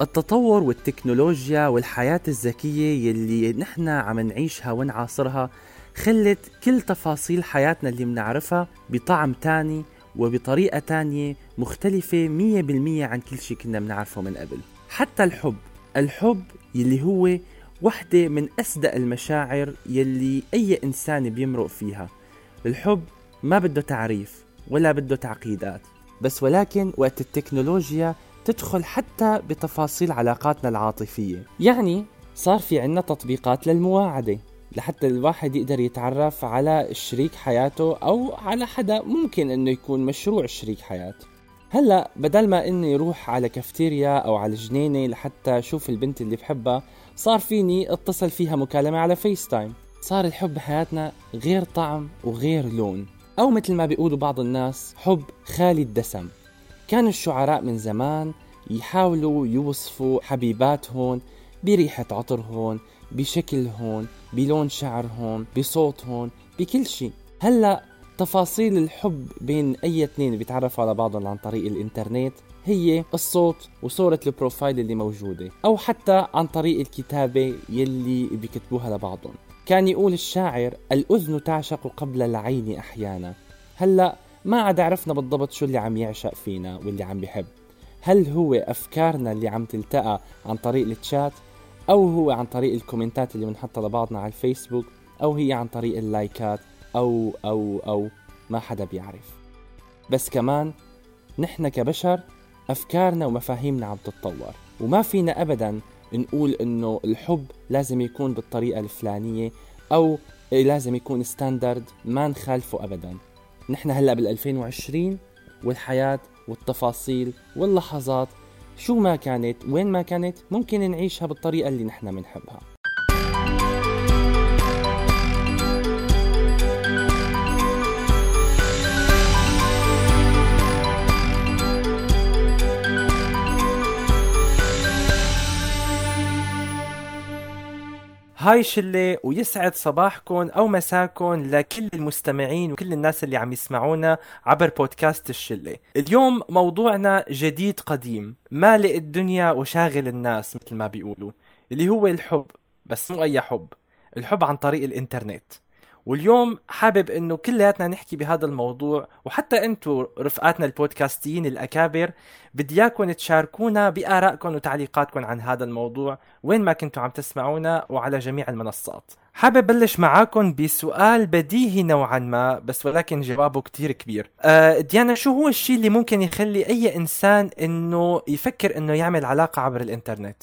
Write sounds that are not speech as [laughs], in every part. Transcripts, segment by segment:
التطور والتكنولوجيا والحياة الذكية يلي نحن عم نعيشها ونعاصرها خلت كل تفاصيل حياتنا اللي بنعرفها بطعم تاني وبطريقة تانية مختلفة مية بالمية عن كل شيء كنا بنعرفه من قبل. حتى الحب الحب يلي هو وحدة من أصدق المشاعر يلي أي إنسان بيمرق فيها. الحب ما بده تعريف ولا بده تعقيدات بس ولكن وقت التكنولوجيا تدخل حتى بتفاصيل علاقاتنا العاطفية. يعني صار في عنا تطبيقات للمواعدة لحتى الواحد يقدر يتعرف على شريك حياته أو على حدا ممكن إنه يكون مشروع شريك حياة هلأ بدل ما إني أروح على كافتيريا أو على جنينه لحتى أشوف البنت اللي بحبها صار فيني أتصل فيها مكالمة على فيس تايم صار الحب بحياتنا غير طعم وغير لون. أو مثل ما بيقولوا بعض الناس حب خالي الدسم. كانوا الشعراء من زمان يحاولوا يوصفوا حبيباتهم بريحة عطرهن بشكلهن بلون شعرهم بصوتهم بكل شيء. هلأ تفاصيل الحب بين أي اثنين بيتعرفوا على بعضهم عن طريق الإنترنت هي الصوت وصورة البروفايل اللي موجودة أو حتى عن طريق الكتابة يلي بيكتبوها لبعضهم. كان يقول الشاعر الأذن تعشق قبل العين أحيانا. هلأ ما عاد عرفنا بالضبط شو اللي عم يعشق فينا واللي عم بيحب هل هو أفكارنا اللي عم تلتقى عن طريق التشات أو هو عن طريق الكومنتات اللي بنحطها لبعضنا على الفيسبوك أو هي عن طريق اللايكات أو أو أو ما حدا بيعرف. بس كمان نحن كبشر أفكارنا ومفاهيمنا عم تتطور وما فينا أبدا نقول إنه الحب لازم يكون بالطريقة الفلانية أو لازم يكون ستاندرد ما نخالفه أبدا. نحن هلأ بال 2020 والحياة والتفاصيل واللحظات شو ما كانت وين ما كانت ممكن نعيشها بالطريقة اللي نحن بنحبها. هاي شلة ويسعد صباحكم أو مساكم لكل المستمعين وكل الناس اللي عم يسمعونا عبر بودكاست الشلة. اليوم موضوعنا جديد قديم مالئ الدنيا وشاغل الناس مثل ما بيقولوا اللي هو الحب بس مو أي حب الحب عن طريق الإنترنت. واليوم حابب إنه كلياتنا نحكي بهذا الموضوع وحتى أنتم رفقاتنا البودكاستيين الأكابر بدي إياكم تشاركونا بآرائكم وتعليقاتكم عن هذا الموضوع وين ما كنتوا عم تسمعونا وعلى جميع المنصات. حابب بلش معاكم بسؤال بديهي نوعا ما بس ولكن جوابه كتير كبير. أه ديانا شو هو الشيء اللي ممكن يخلي أي إنسان إنه يفكر إنه يعمل علاقة عبر الإنترنت؟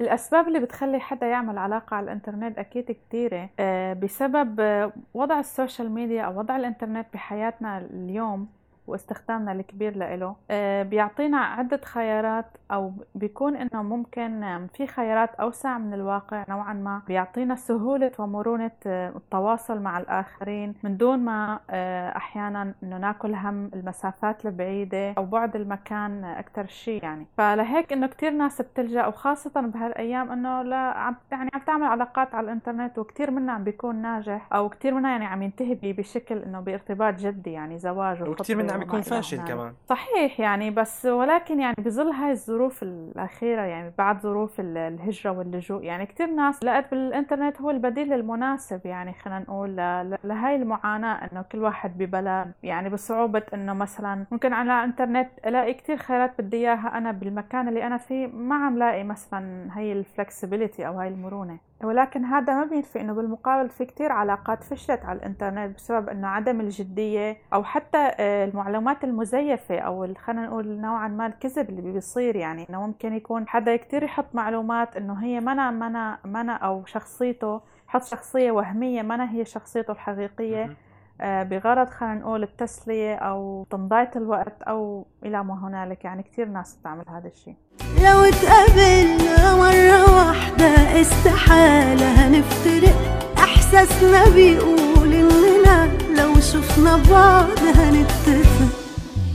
الأسباب اللي بتخلي حدا يعمل علاقة على الإنترنت أكيد كتيرة. آه، بسبب آه، وضع ال social media أو وضع الإنترنت بحياتنا اليوم واستخدامنا الكبير له آه، بيعطينا عدة خيارات أو بيكون إنه ممكن في خيارات أوسع من الواقع نوعا ما. بيعطينا سهولة ومرونة آه، التواصل مع الآخرين من دون ما آه، أحيانا إنه ناكل هم المسافات البعيدة أو بعد المكان أكثر شيء يعني. فلهيك إنه كتير ناس بتلجأ وخاصة بهالأيام إنه لا عم يعني عم تعمل علاقات على الإنترنت وكتير منها عم بيكون ناجح أو كتير منها يعني عم ينتهي بشكل إنه بارتباط جدي يعني زواج وكتير منها عم يكون فاشل كمان. صحيح يعني بس ولكن يعني بظل هاي الظروف الأخيرة يعني بعد ظروف الهجرة واللجوء. يعني كتير ناس لقت بالإنترنت هو البديل المناسب يعني خلينا نقول لهاي المعاناة إنه كل واحد ببلد. يعني بصعوبة إنه مثلا ممكن على الإنترنت ألاقي كتير خيارات بدي إياها أنا بالمكان اللي أنا فيه ما عم لاقي مثلا هاي ال flexibility أو هاي المرونة. ولكن هذا ما بينفي إنه بالمقابل في كتير علاقات فشلت على الإنترنت بسبب إنه عدم الجدية أو حتى آه، المعلومات المزيفة أو خلينا نقول نوعا ما الكذب اللي بيصير يعني. إنه ممكن يكون حدا كتير يحط معلومات إنه هي منا منا منا أو شخصيته يحط شخصية وهمية منا هي شخصيته الحقيقية آه، بغرض خلينا نقول التسلية أو تمضية الوقت أو إلى ما هنالك. يعني كتير ناس بتعمل هذا الشيء. لو تقابلنا مرة واحدة استحالة هنفترق. إحساسنا بيقول إننا لو شفنا بعض هنتفق.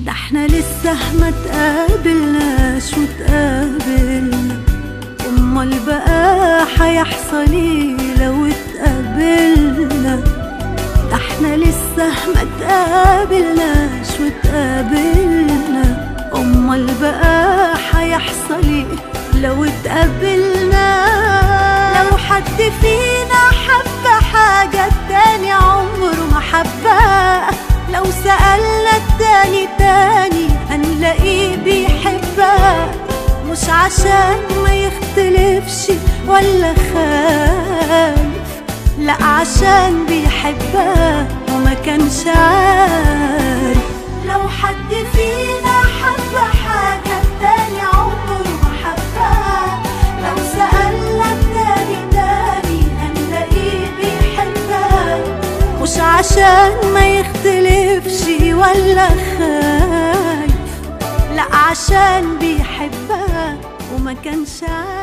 ده إحنا لسه ما تقابلناش وتقابلنا. أمال بقى حيحصل إيه لو اتقابلنا؟ إحنا لسه ما تقابلناش وتقابلنا. امال بقى حيحصل إيه لو اتقابلنا. لو حد فينا حب حاجة التاني عمره ما حبها. لو سألنا التاني تاني هنلاقيه بيحبها. مش عشان ما يختلفش ولا خالف لا عشان بيحبها وما كانش عارف. ولا خايف لا عشان بيحبها وما كانش عارف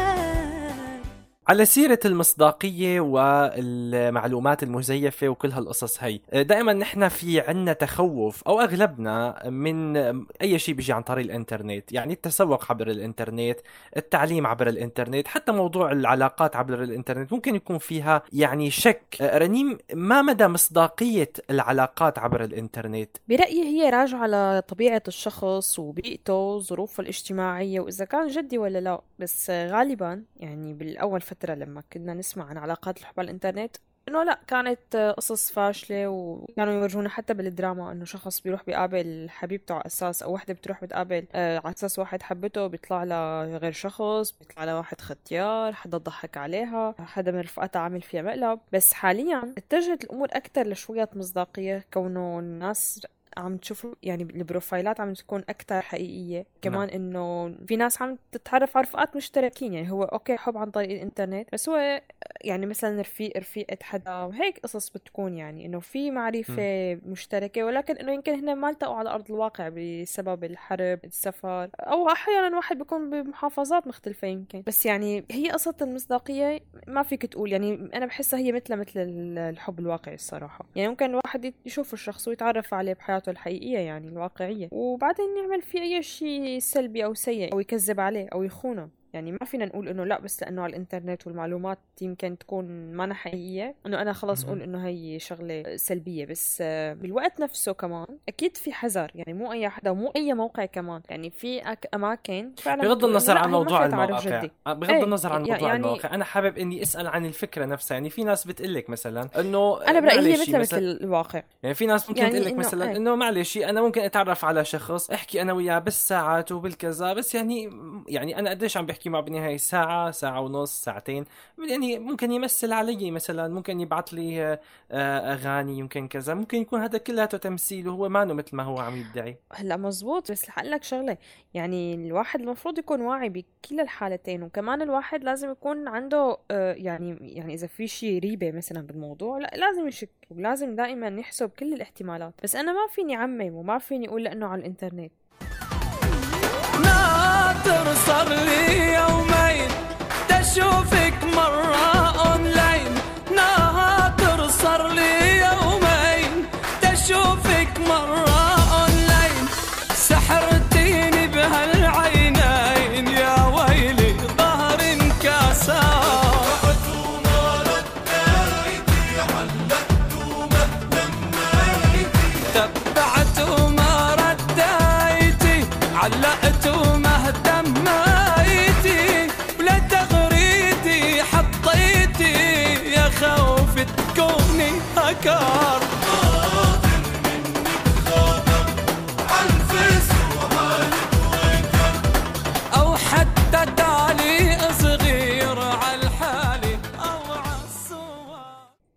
على سيرة المصداقية والمعلومات المزيفة وكل هالقصص هي. دائما نحن في عنا تخوف أو أغلبنا من أي شيء بيجي عن طريق الإنترنت يعني التسوق عبر الإنترنت التعليم عبر الإنترنت حتى موضوع العلاقات عبر الإنترنت ممكن يكون فيها يعني شك. رنيم ما مدى مصداقية العلاقات عبر الإنترنت؟ برأيي هي راجعة لطبيعة الشخص وبيئته وظروفه الاجتماعية وإذا كان جدي ولا لا بس غالبا يعني بالأول فترة لما كنا نسمع عن علاقات الحب على الإنترنت إنه لا كانت قصص فاشلة وكانوا يورجونا حتى بالدراما إنه شخص بيروح بيقابل حبيبته على أساس أو وحدة بتروح بتقابل آه على أساس واحد حبته بيطلع لها غير شخص بيطلع لها واحد ختيار حدا ضحك عليها حدا من رفقاتها عامل فيها مقلب. بس حاليا اتجهت الأمور أكثر لشوية مصداقية كونه الناس عم تشوفوا يعني البروفايلات عم تكون أكثر حقيقية كمان نعم. إنه في ناس عم تتعرف على رفقات مشتركين يعني هو أوكي حب عن طريق الإنترنت بس هو يعني مثلا رفيق رفيقة حدا هيك قصص بتكون يعني إنه في معرفة م. مشتركة ولكن إنه يمكن هن ما التقوا على أرض الواقع بسبب الحرب السفر أو أحيانا واحد بيكون بمحافظات مختلفة يمكن بس يعني هي قصة المصداقية ما فيك تقول يعني أنا بحسها هي مثل مثل الحب الواقعي الصراحة يعني ممكن واحد يشوف الشخص ويتعرف عليه بحياته حياته الحقيقية يعني الواقعية. وبعدين يعمل فيه أي شيء سلبي أو سيء أو يكذب عليه أو يخونه. يعني ما فينا نقول إنه لا بس لأنه على الإنترنت والمعلومات يمكن تكون ما حقيقية. إنه أنا خلص أقول إنه هي شغلة سلبية بس بالوقت نفسه كمان أكيد في حذر. يعني مو أي حدا ومو أي موقع كمان. يعني في أماكن فعلا بغض النظر عن موضوع المواقع. بغض إيه النظر عن موضوع يعني المواقع. أنا حابب إني أسأل عن الفكرة نفسها. يعني في ناس بتقول لك مثلا إنه أنا برأيي هي مثل مثل الواقع. يعني في ناس ممكن يعني تقول لك مثلا إيه. إنه معلش أنا ممكن أتعرف على شخص أحكي أنا وياه بالساعات وبالكذا بس يعني يعني أنا قديش عم بحكي معه بالنهايه ساعة ساعة ونص ساعتين. يعني ممكن يمثل علي مثلا. ممكن يبعث لي آه، أغاني يمكن كذا. ممكن يكون هذا كلياته تمثيل وهو ما مثل ما هو عم يدعي. هلأ مزبوط. بس رح لك شغلة. يعني الواحد المفروض يكون واعي بكل الحالتين. وكمان الواحد لازم يكون عنده آه، يعني يعني إذا في شيء ريبة مثلا بالموضوع لأ لازم يشك. ولازم دائما يحسب كل الاحتمالات. بس أنا ما فيني عمم وما فيني أقول لأنه على الإنترنت. ناطر صار لي يومين. تشوفك مرة اونلاين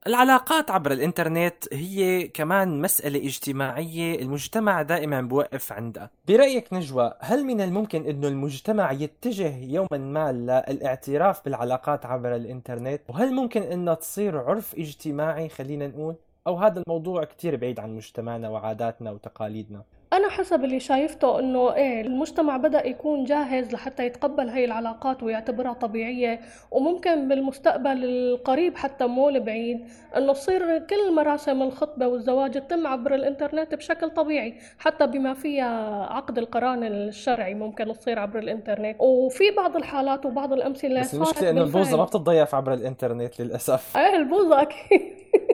العلاقات عبر الإنترنت هي كمان مسألة اجتماعية المجتمع دائما بوقف عندها. برأيك نجوى هل من الممكن إنه المجتمع يتجه يوما ما للاعتراف بالعلاقات عبر الإنترنت؟ وهل ممكن إنها تصير عرف اجتماعي خلينا نقول؟ أو هذا الموضوع كتير بعيد عن مجتمعنا وعاداتنا وتقاليدنا. أنا حسب اللي شايفته إنه إيه المجتمع بدأ يكون جاهز لحتى يتقبل هاي العلاقات ويعتبرها طبيعية وممكن بالمستقبل القريب حتى مو البعيد إنه تصير كل مراسم الخطبة والزواج تتم عبر الإنترنت بشكل طبيعي حتى بما فيها عقد القران الشرعي ممكن تصير عبر الإنترنت. وفي بعض الحالات وبعض الأمثلة بس المشكلة إنه البوظة ما بتتضيف عبر الإنترنت للأسف. إيه البوظة أكيد. [laughs]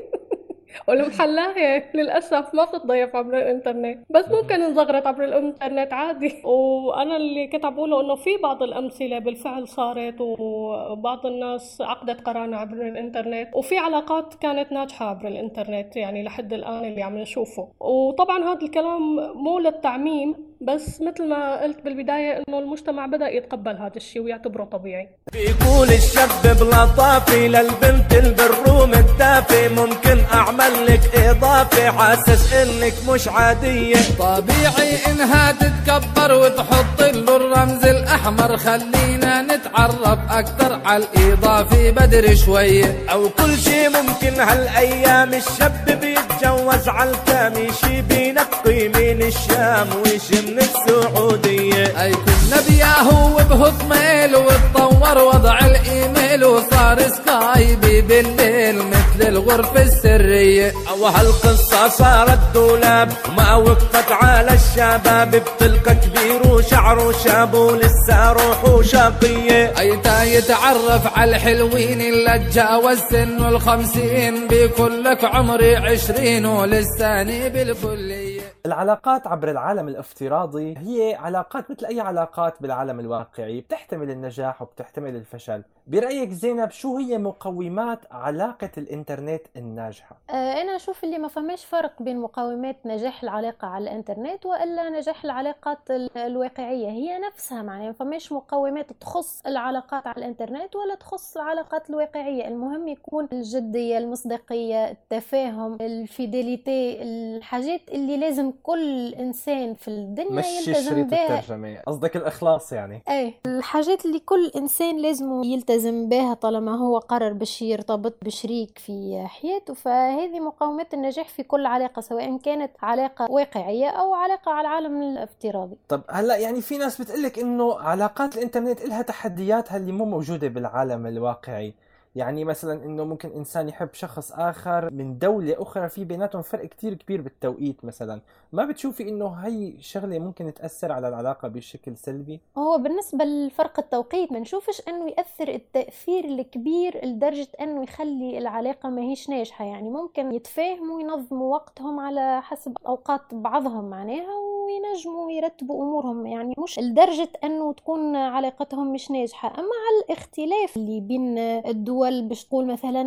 والمحلاية للأسف ما بتتضيف عبر الإنترنت. بس ممكن نزغرط عبر الإنترنت عادي. وأنا اللي كنت عم بقوله إنه في بعض الأمثلة بالفعل صارت وبعض الناس عقدت قرانة عبر الإنترنت. وفي علاقات كانت ناجحة عبر الإنترنت يعني لحد الآن اللي عم نشوفه. وطبعا هذا الكلام مو للتعميم. بس مثل ما قلت بالبداية إنه المجتمع بدأ يتقبل هذا الشيء ويعتبره طبيعي. بيقول الشاب بلطافي للبنت البروم الدافي ممكن أعمل لك اضافي حاسس إنك مش عادية. طبيعي إنها تتكبر وتحط له الرمز الأحمر خلينا نتعرف أكتر على الاضافي بدري شوية أو كل شي ممكن هالأيام الشاب بيتجوز على الكامي شي بينقي من الشام وشي من السعودية. أي كنا بياهو وبهوت ميل وتطور وضع الإيميل وصار سكايبي بالليل مثل الغرفة السرية. أو هالقصة صارت دولاب وما وقفت على الشباب بطلقة كبير وشعره شاب ولسه روحه شقية أيتا يتعرف على الحلوين اللي تجاوز سنه الخمسين بيكون لك عمري عشرين ولساني بالكلية. العلاقات عبر العالم الافتراضي هي علاقات مثل أي علاقات بالعالم الواقعي بتحتمل النجاح وبتحتمل الفشل. برأيك زينب شو هي مقومات علاقة الإنترنت الناجحة؟ آه، أنا أشوف اللي ما فماش فرق بين مقومات نجاح العلاقة على الإنترنت وإلا نجاح العلاقات ال- الواقعية. هي نفسها معناها ما فماش مقومات تخص العلاقات على الإنترنت ولا تخص العلاقات الواقعية. المهم يكون الجدية المصداقية التفاهم الفيديليتي الحاجات اللي لازم كل إنسان في الدنيا مش يلتزم بها. الترجمة قصدك الإخلاص يعني؟ إيه الحاجات اللي كل إنسان لازم يلتزم بها طالما هو قرر باش يرتبط بشريك في حياته فهذه مقومات النجاح في كل علاقة سواء كانت علاقة واقعية أو علاقة على العالم الافتراضي. طب هلا يعني في ناس بتقلك إنه علاقات الإنترنت لها تحدياتها اللي مو موجودة بالعالم الواقعي؟ يعني مثلا إنه ممكن إنسان يحب شخص آخر من دولة أخرى في بيناتهم فرق كتير كبير بالتوقيت مثلا. ما بتشوفي إنه هي شغلة ممكن تأثر على العلاقة بشكل سلبي؟ هو بالنسبة لفرق التوقيت ما نشوفش إنه يأثر التأثير الكبير لدرجة إنه يخلي العلاقة ما هيش ناجحة. يعني ممكن يتفاهموا وينظموا وقتهم على حسب أوقات بعضهم معناها وينجموا يرتبوا أمورهم. يعني مش لدرجة إنه تكون علاقتهم مش ناجحة. أما على الاختلاف اللي بين الدول باش تقول مثلا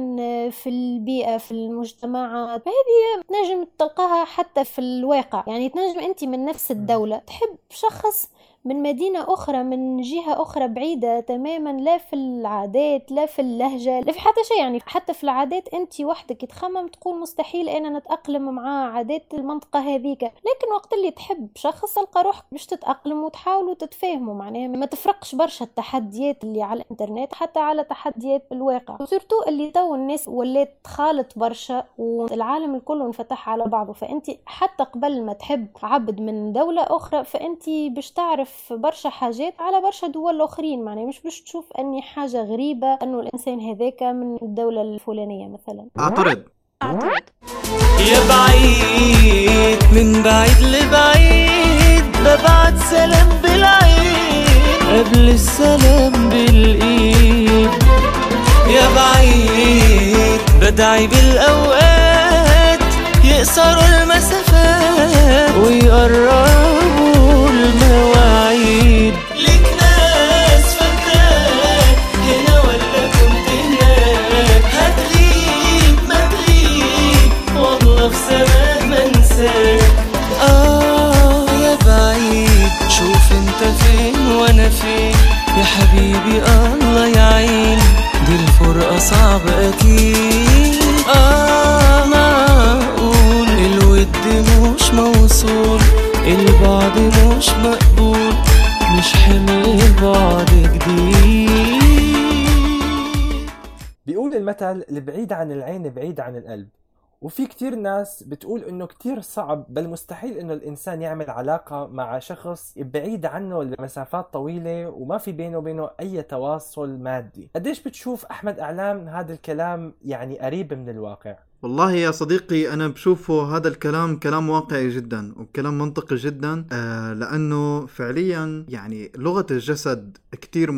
في البيئة في المجتمعات. فهذه تنجم تلقاها حتى في الواقع. يعني تنجم أنت من نفس الدولة. تحب شخص من مدينة أخرى من جهة أخرى بعيدة تماما لا في العادات لا في اللهجة لا في حتى شيء يعني. حتى في العادات أنت وحدك تخمم تقول مستحيل أنا نتأقلم مع عادات المنطقة هذيك. لكن وقت اللي تحب شخص تلقى روحك باش تتأقلم وتحاولوا تتفاهموا. معناها ما تفرقش برشا التحديات اللي على الإنترنت حتى على تحديات الواقع. وسورتو اللي تو الناس ولات تخالط برشا والعالم الكل انفتح على بعضه. فأنت حتى قبل ما تحب عبد من دولة أخرى فأنت باش تعرف برشا حاجات على برشا دول آخرين. معناها مش باش تشوف أني حاجة غريبة أنه الإنسان هذاك من الدولة الفلانية مثلا. اعترض. يا بعيد من بعيد لبعيد ببعت سلام بالعين قبل السلام بالإيد. يا بعيد بدعي بالأوقات يقصروا المسافات. ويقربوا فين يا حبيبي الله يعين دي الفرقة صعب أكيد. آه معقول الود مش موصول البعد مش مقبول مش حمل بعد جديد. بيقول المثل البعيد عن العين بعيد عن القلب. وفي كتير ناس بتقول إنه كتير صعب بل مستحيل إنه الإنسان يعمل علاقة مع شخص بعيد عنه لمسافات طويلة وما في بينه وبينه أي تواصل مادي. قديش بتشوف أحمد أعلام هذا الكلام يعني قريب من الواقع؟ والله يا صديقي أنا بشوفه هذا الكلام كلام واقعي جدا وكلام منطقي جدا آه لأنه فعليا يعني لغة الجسد كتير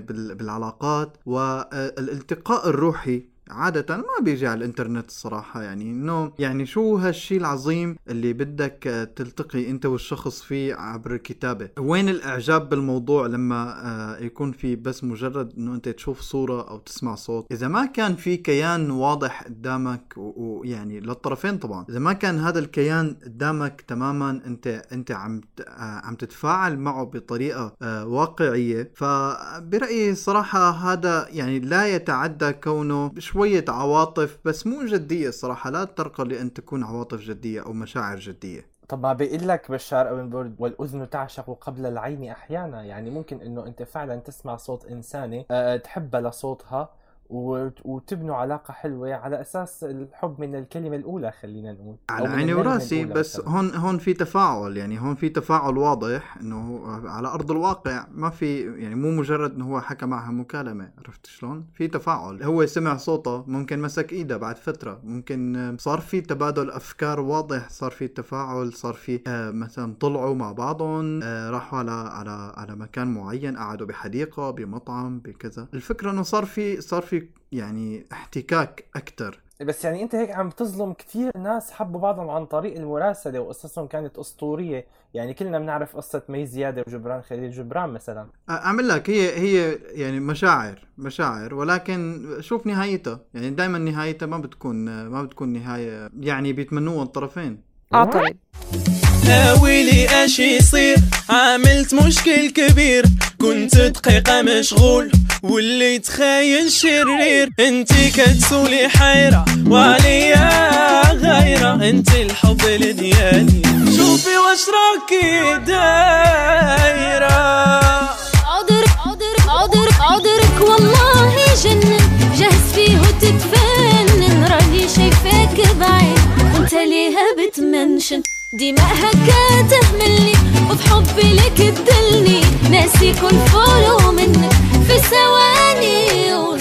بال- بالعلاقات والالتقاء الروحي عادة ما بيجي على الإنترنت الصراحة يعني إنه يعني شو هالشي العظيم اللي بدك آه، تلتقي أنت والشخص فيه عبر الكتابة؟ وين الإعجاب بالموضوع لما آه، يكون في بس مجرد إنه أنت تشوف صورة أو تسمع صوت؟ إذا ما كان في كيان واضح قدامك ويعني للطرفين طبعا إذا ما كان هذا الكيان قدامك تماما أنت أنت عم آه، عم تتفاعل معه بطريقة واقعية فبرأيي صراحة هذا يعني لا يتعدى كونه شوية عواطف بس مو جدية الصراحة لا ترقى لأن تكون عواطف جدية أو مشاعر جدية. طب ما بيقول لك بشار أوينبورد والأذن تعشق قبل العين أحيانا. يعني ممكن إنه أنت فعلا تسمع صوت انسانه أه تحبها لصوتها. وتبنوا علاقة حلوة على أساس الحب من الكلمة الأولى خلينا نقول على عيني وراسي بس مثلاً. هون هون في تفاعل يعني هون في تفاعل واضح إنه على أرض الواقع ما في يعني مو مجرد إنه هو حكى معها مكالمة عرفت شلون؟ في تفاعل هو سمع صوته ممكن مسك إيده بعد فترة ممكن صار في تبادل أفكار واضح صار في تفاعل صار في آه مثلا طلعوا مع بعضهم آه راحوا على على على مكان معين قعدوا بحديقة بمطعم بكذا الفكرة إنه صار في صار في يعني احتكاك أكثر بس يعني أنت هيك عم تظلم كثير ناس حبوا بعضهم عن طريق المراسلة وقصصهم كانت أسطورية. يعني كلنا بنعرف قصة مي زيادة وجبران خليل جبران مثلا. أعمل لك هي هي يعني مشاعر مشاعر ولكن شوف نهايتها. يعني دائما نهايتها ما بتكون ما بتكون نهاية يعني بيتمنوها الطرفين. اعتقد ناويلي إيش يصير؟ عملت مشكل كبير. كنت دقيقة مشغول واللي تخايل شرير. انتي كتسولي حيرة وعليا غيرة انتي الحب ديالي. شوفي واش راكي دايرة. عذرك عذرك عذرك عذرك والله جهز فيه شايفاك وانت ليها بتمنشن. دماءها كتهملني وبحبي لك تدلني. ناسي كل فولو منك في ثواني.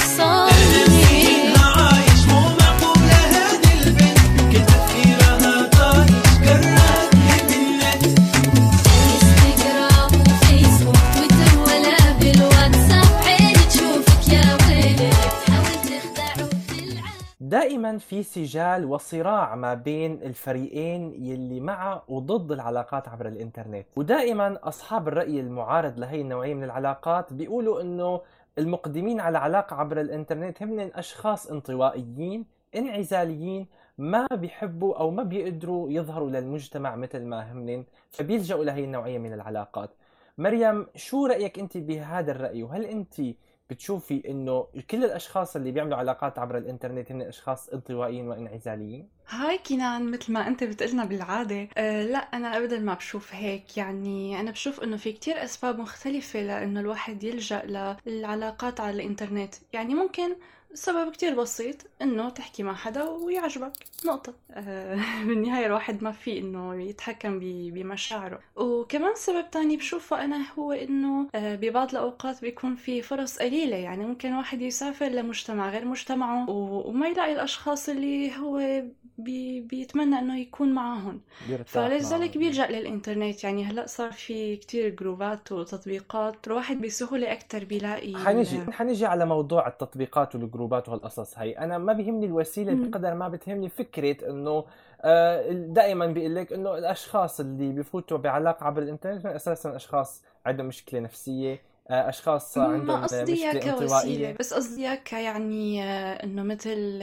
دائما في سجال وصراع ما بين الفريقين يلي مع وضد العلاقات عبر الإنترنت. ودائما أصحاب الرأي المعارض لهي النوعية من العلاقات بيقولوا إنه المقدمين على علاقه عبر الإنترنت هم اشخاص انطوائيين انعزاليين ما بيحبوا أو ما بيقدروا يظهروا للمجتمع مثل ما هم فبيلجأوا لهي النوعية من العلاقات. مريم شو رأيك أنت بهذا الرأي؟ وهل أنت بتشوفي إنه كل الأشخاص اللي بيعملوا علاقات عبر الإنترنت هن أشخاص انطوائيين وانعزاليين هاي كنان مثل ما أنت بتقلنا بالعادة. أه لا أنا ابدا ما بشوف هيك. يعني أنا بشوف إنه في كتير أسباب مختلفة لإنه الواحد يلجأ للعلاقات على الإنترنت. يعني ممكن سبب كتير بسيط إنه تحكي مع حدا ويعجبك. نقطة. آه [laughs] بالنهاية الواحد ما في إنه يتحكم بمشاعره. وكمان سبب تاني بشوفه أنا هو إنه آه ببعض الأوقات بيكون في فرص قليلة. يعني ممكن واحد يسافر لمجتمع غير مجتمعه وما يلاقي الأشخاص اللي هو بي بيتمنى إنه يكون معهم فلذلك بيلجأ للإنترنت. يعني هلأ صار في كتير جروبات وتطبيقات. الواحد بسهولة أكثر بيلاقي حنيجي حنيجي على موضوع التطبيقات والجروبات وهالقصص هي أنا ما بيهمني الوسيلة بقدر ما بتهمني فكرة إنه آه، دائما بيقول لك إنه الأشخاص اللي بيفوتوا بعلاقة عبر الإنترنت أساسا أشخاص عندهم مشكلة نفسية آه، أشخاص عندهم مشكلة انطوائية. بس قصدي يعني آه، إنه مثل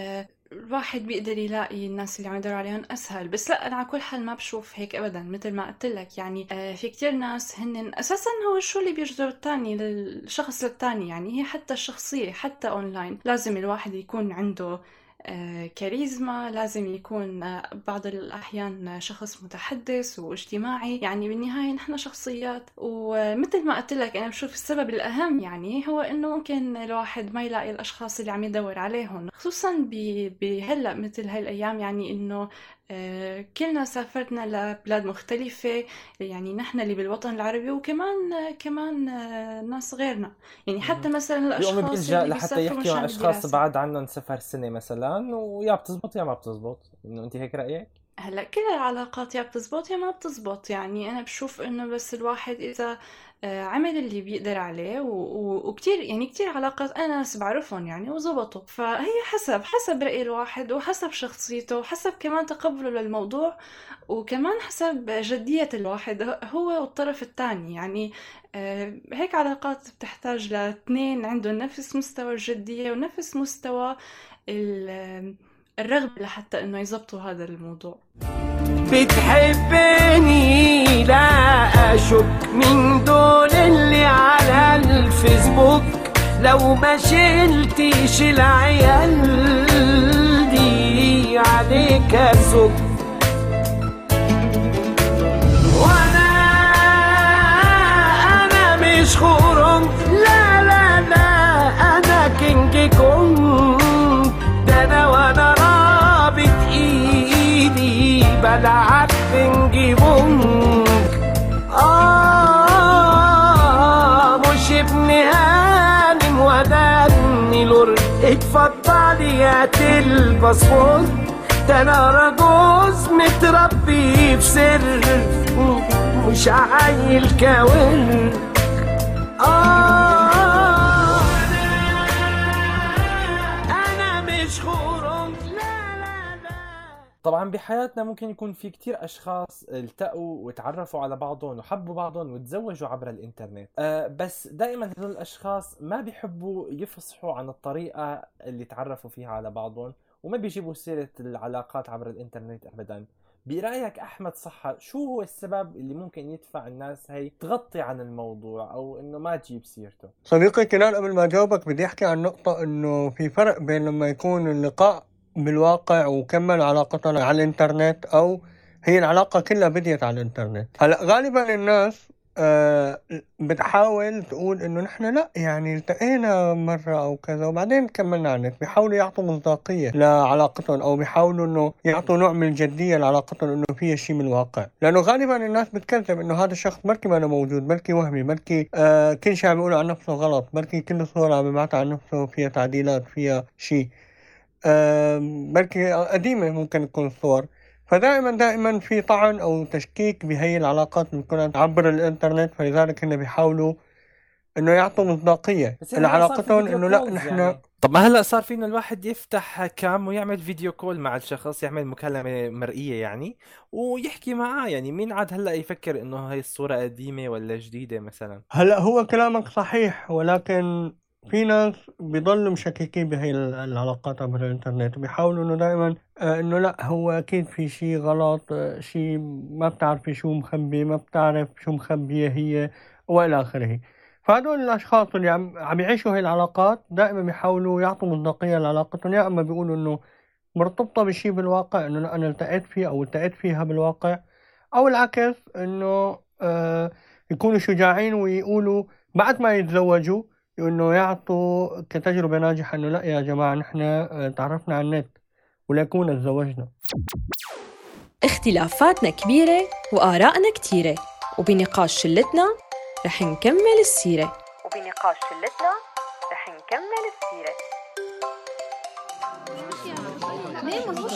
الواحد بيقدر يلاقي الناس اللي عم يدور عليهم أسهل. بس لا أنا على كل حال ما بشوف هيك ابدا مثل ما قلت لك. يعني آه في كتير ناس هن أساسا هو شو اللي بيجذب الثاني للشخص للثاني يعني هي حتى الشخصية حتى أونلاين لازم الواحد يكون عنده كاريزما لازم يكون آه، بعض الأحيان شخص متحدث واجتماعي. يعني بالنهاية نحن شخصيات ومثل ما قلت لك أنا بشوف السبب الأهم يعني هو إنه ممكن الواحد ما يلاقي الأشخاص اللي عم يدور عليهم. خصوصا بهلأ مثل هاي الأيام يعني إنه آه، كلنا سافرتنا لبلاد مختلفة يعني نحن اللي بالوطن العربي وكمان كمان ناس غيرنا. يعني حتى مثلا الأشخاص اللي لحتى يحكي مع أشخاص بعد عنهم سفر سنة مثلا ويا بتزبط يا ما بتزبط. إنه أنت هيك رأيك؟ هلأ كل العلاقات يا بتزبط يا ما بتزبط. يعني أنا بشوف إنه بس الواحد آه، عمل اللي بيقدر عليه وكتير يعني كتير علاقات أنا ناس بعرفهم يعني وزبطوا فهي حسب حسب رأي الواحد وحسب شخصيته وحسب كمان تقبله للموضوع وكمان حسب جدية الواحد هو والطرف الثاني يعني آه، هيك علاقات بتحتاج لاثنين عندهم نفس مستوى الجدية ونفس مستوى ال- الرغبة لحتى إنه يزبطوا هذا الموضوع. بتحبني لا أشك من دول اللي على الفيسبوك. لو ما شلتيش العيال دي عليك أزك. وأنا أنا مش خورم لا لا لا أنا كينج كونج. بنج بونج آه مش ابن هانم وداني لور اتفضلي هات الباسبور ده أنا راجوز متربي في سر مش عيل كاول. آه طبعا بحياتنا ممكن يكون في كتير أشخاص التقوا وتعرفوا على بعضهم وحبوا بعضهم وتزوجوا عبر الإنترنت. أه بس دائما هذول الأشخاص ما بيحبوا يفصحوا عن الطريقة اللي تعرفوا فيها على بعضهم وما بيجيبوا سيرة العلاقات عبر الإنترنت ابدا. برأيك أحمد صحة شو هو السبب اللي ممكن يدفع الناس هي تغطي عن الموضوع أو إنه ما تجيب سيرته؟ صديقي كنان قبل ما أجاوبك بدي أحكي عن نقطة إنه في فرق بين لما يكون اللقاء بالواقع وكمل علاقتنا على الإنترنت أو هي العلاقة كلها بديت على الإنترنت. هلأ غالبا الناس آه بتحاول تقول إنه نحن لأ يعني التقينا مرة أو كذا وبعدين كملنا على النت. بيحاولوا يعطوا مصداقية لعلاقتهم أو بيحاولوا إنه يعطوا نوع من الجدية لعلاقتهم إنه فيها شيء من الواقع. لأنه غالبا الناس بتكذب إنه هذا الشخص بركي ما أنا موجود بركي وهمي بركي آه كل شيء عم يقوله عن نفسه غلط بركي كل صورة عم يبعتها عن نفسه فيها تعديلات فيها شيء. بركي قديمة ممكن تكون الصور. فدائما دائما في طعن أو تشكيك بهي العلاقات اللي بتكون عبر الإنترنت. فلذلك هن بيحاولوا إنه يعطوا في لعلاقتهم إنه لا نحن يعني. طب ما هلا صار فينا الواحد يفتح كام ويعمل فيديو كول مع الشخص يعمل مكالمة مرئية يعني ويحكي معاه يعني. مين عاد هلا يفكر إنه هاي الصورة قديمة ولا جديدة مثلا؟ هلا هو كلامك صحيح ولكن في ناس بيضلوا مشككين بهي ال- العلاقات عبر الإنترنت وبيحاولوا إنه دائما آه إنه لأ هو أكيد في شيء غلط آه شيء ما بتعرفي شو مخبي ما بتعرف شو مخبية هي وإلى آخره. فهدول الأشخاص اللي عم عم يعيشوا هي العلاقات دائما بيحاولوا يعطوا مصداقية لعلاقتهم. يا إما بيقولوا إنه مرتبطة بشيء بالواقع إنه أنا التقيت فيه أو التقيت فيها بالواقع أو العكس إنه آه يكونوا شجاعين ويقولوا بعد ما يتزوجوا إنه يعطوا كتجربة ناجحة إنه لأ يا جماعة نحن آه، تعرفنا على النت ولكن تزوجنا. اختلافاتنا كبيرة وآرائنا كتيرة وبنقاش شلتنا رح نكمل السيرة. وبنقاش شلتنا رح نكمل السيرة. ليه مش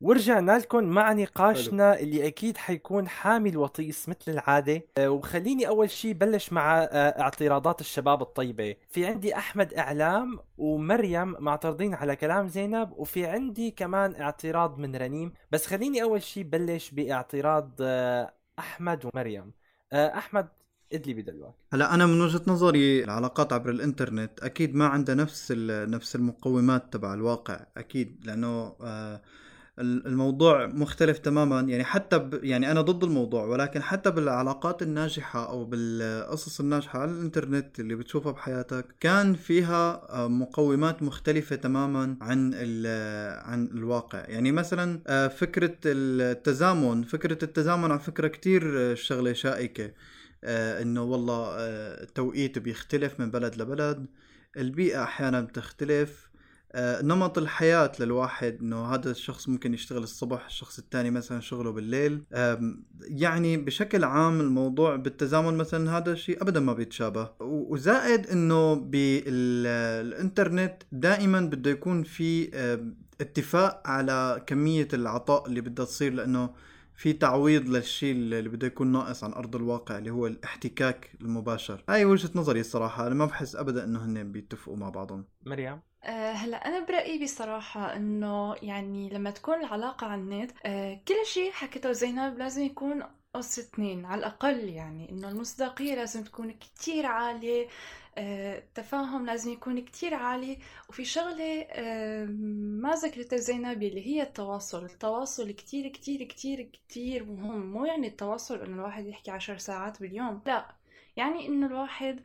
ورجعنا لكم مع نقاشنا اللي أكيد حيكون حامل وطيس مثل العادة. أه، وخليني أول شيء بلش مع أه، اعتراضات الشباب الطيبة. في عندي أحمد إعلام ومريم معترضين على كلام زينب وفي عندي كمان اعتراض من رنيم. بس خليني أول شيء بلش باعتراض أه، أحمد ومريم. أحمد ادلي بدلوك. هلا أنا من وجهة نظري العلاقات عبر الإنترنت أكيد ما عندها نفس نفس المقومات تبع الواقع أكيد لأنه آه، الموضوع مختلف تماما. يعني حتى ب يعني أنا ضد الموضوع ولكن حتى بالعلاقات الناجحة أو بالقصص الناجحة على الإنترنت اللي بتشوفها بحياتك كان فيها آه، مقومات مختلفة تماما عن ال- عن الواقع. يعني مثلا آه، فكرة التزامن فكرة التزامن على فكرة كتير آه، شغلة شائكة. إنه والله التوقيت بيختلف من بلد لبلد. البيئة أحيانا بتختلف. نمط الحياة للواحد إنه هذا الشخص ممكن يشتغل الصبح الشخص الثاني مثلا شغله بالليل. يعني بشكل عام الموضوع بالتزامن مثلا هذا الشيء ابدا ما بيتشابه. وزائد إنه بالإنترنت دائما بده يكون في اتفاق على كمية العطاء اللي بدها تصير لأنه في تعويض للشيء اللي بده يكون ناقص عن أرض الواقع اللي هو الاحتكاك المباشر. هاي وجهة نظري الصراحة أنا ما بحس ابدا إنه هن بيتفقوا مع بعضهم. مريم؟ أه هلا أنا برأيي بصراحة إنه يعني لما تكون العلاقة على النت أه كل شيء حكته زينب لازم يكون قص اتنين على الأقل يعني إنه المصداقية لازم تكون كتير عالية أه التفاهم لازم يكون كتير عالي وفي شغلة ما ذكرتها زينب اللي هي التواصل التواصل كتير كتير كتير كتير مهم مو يعني التواصل إنه الواحد يحكي عشر ساعات باليوم لا يعني إنه الواحد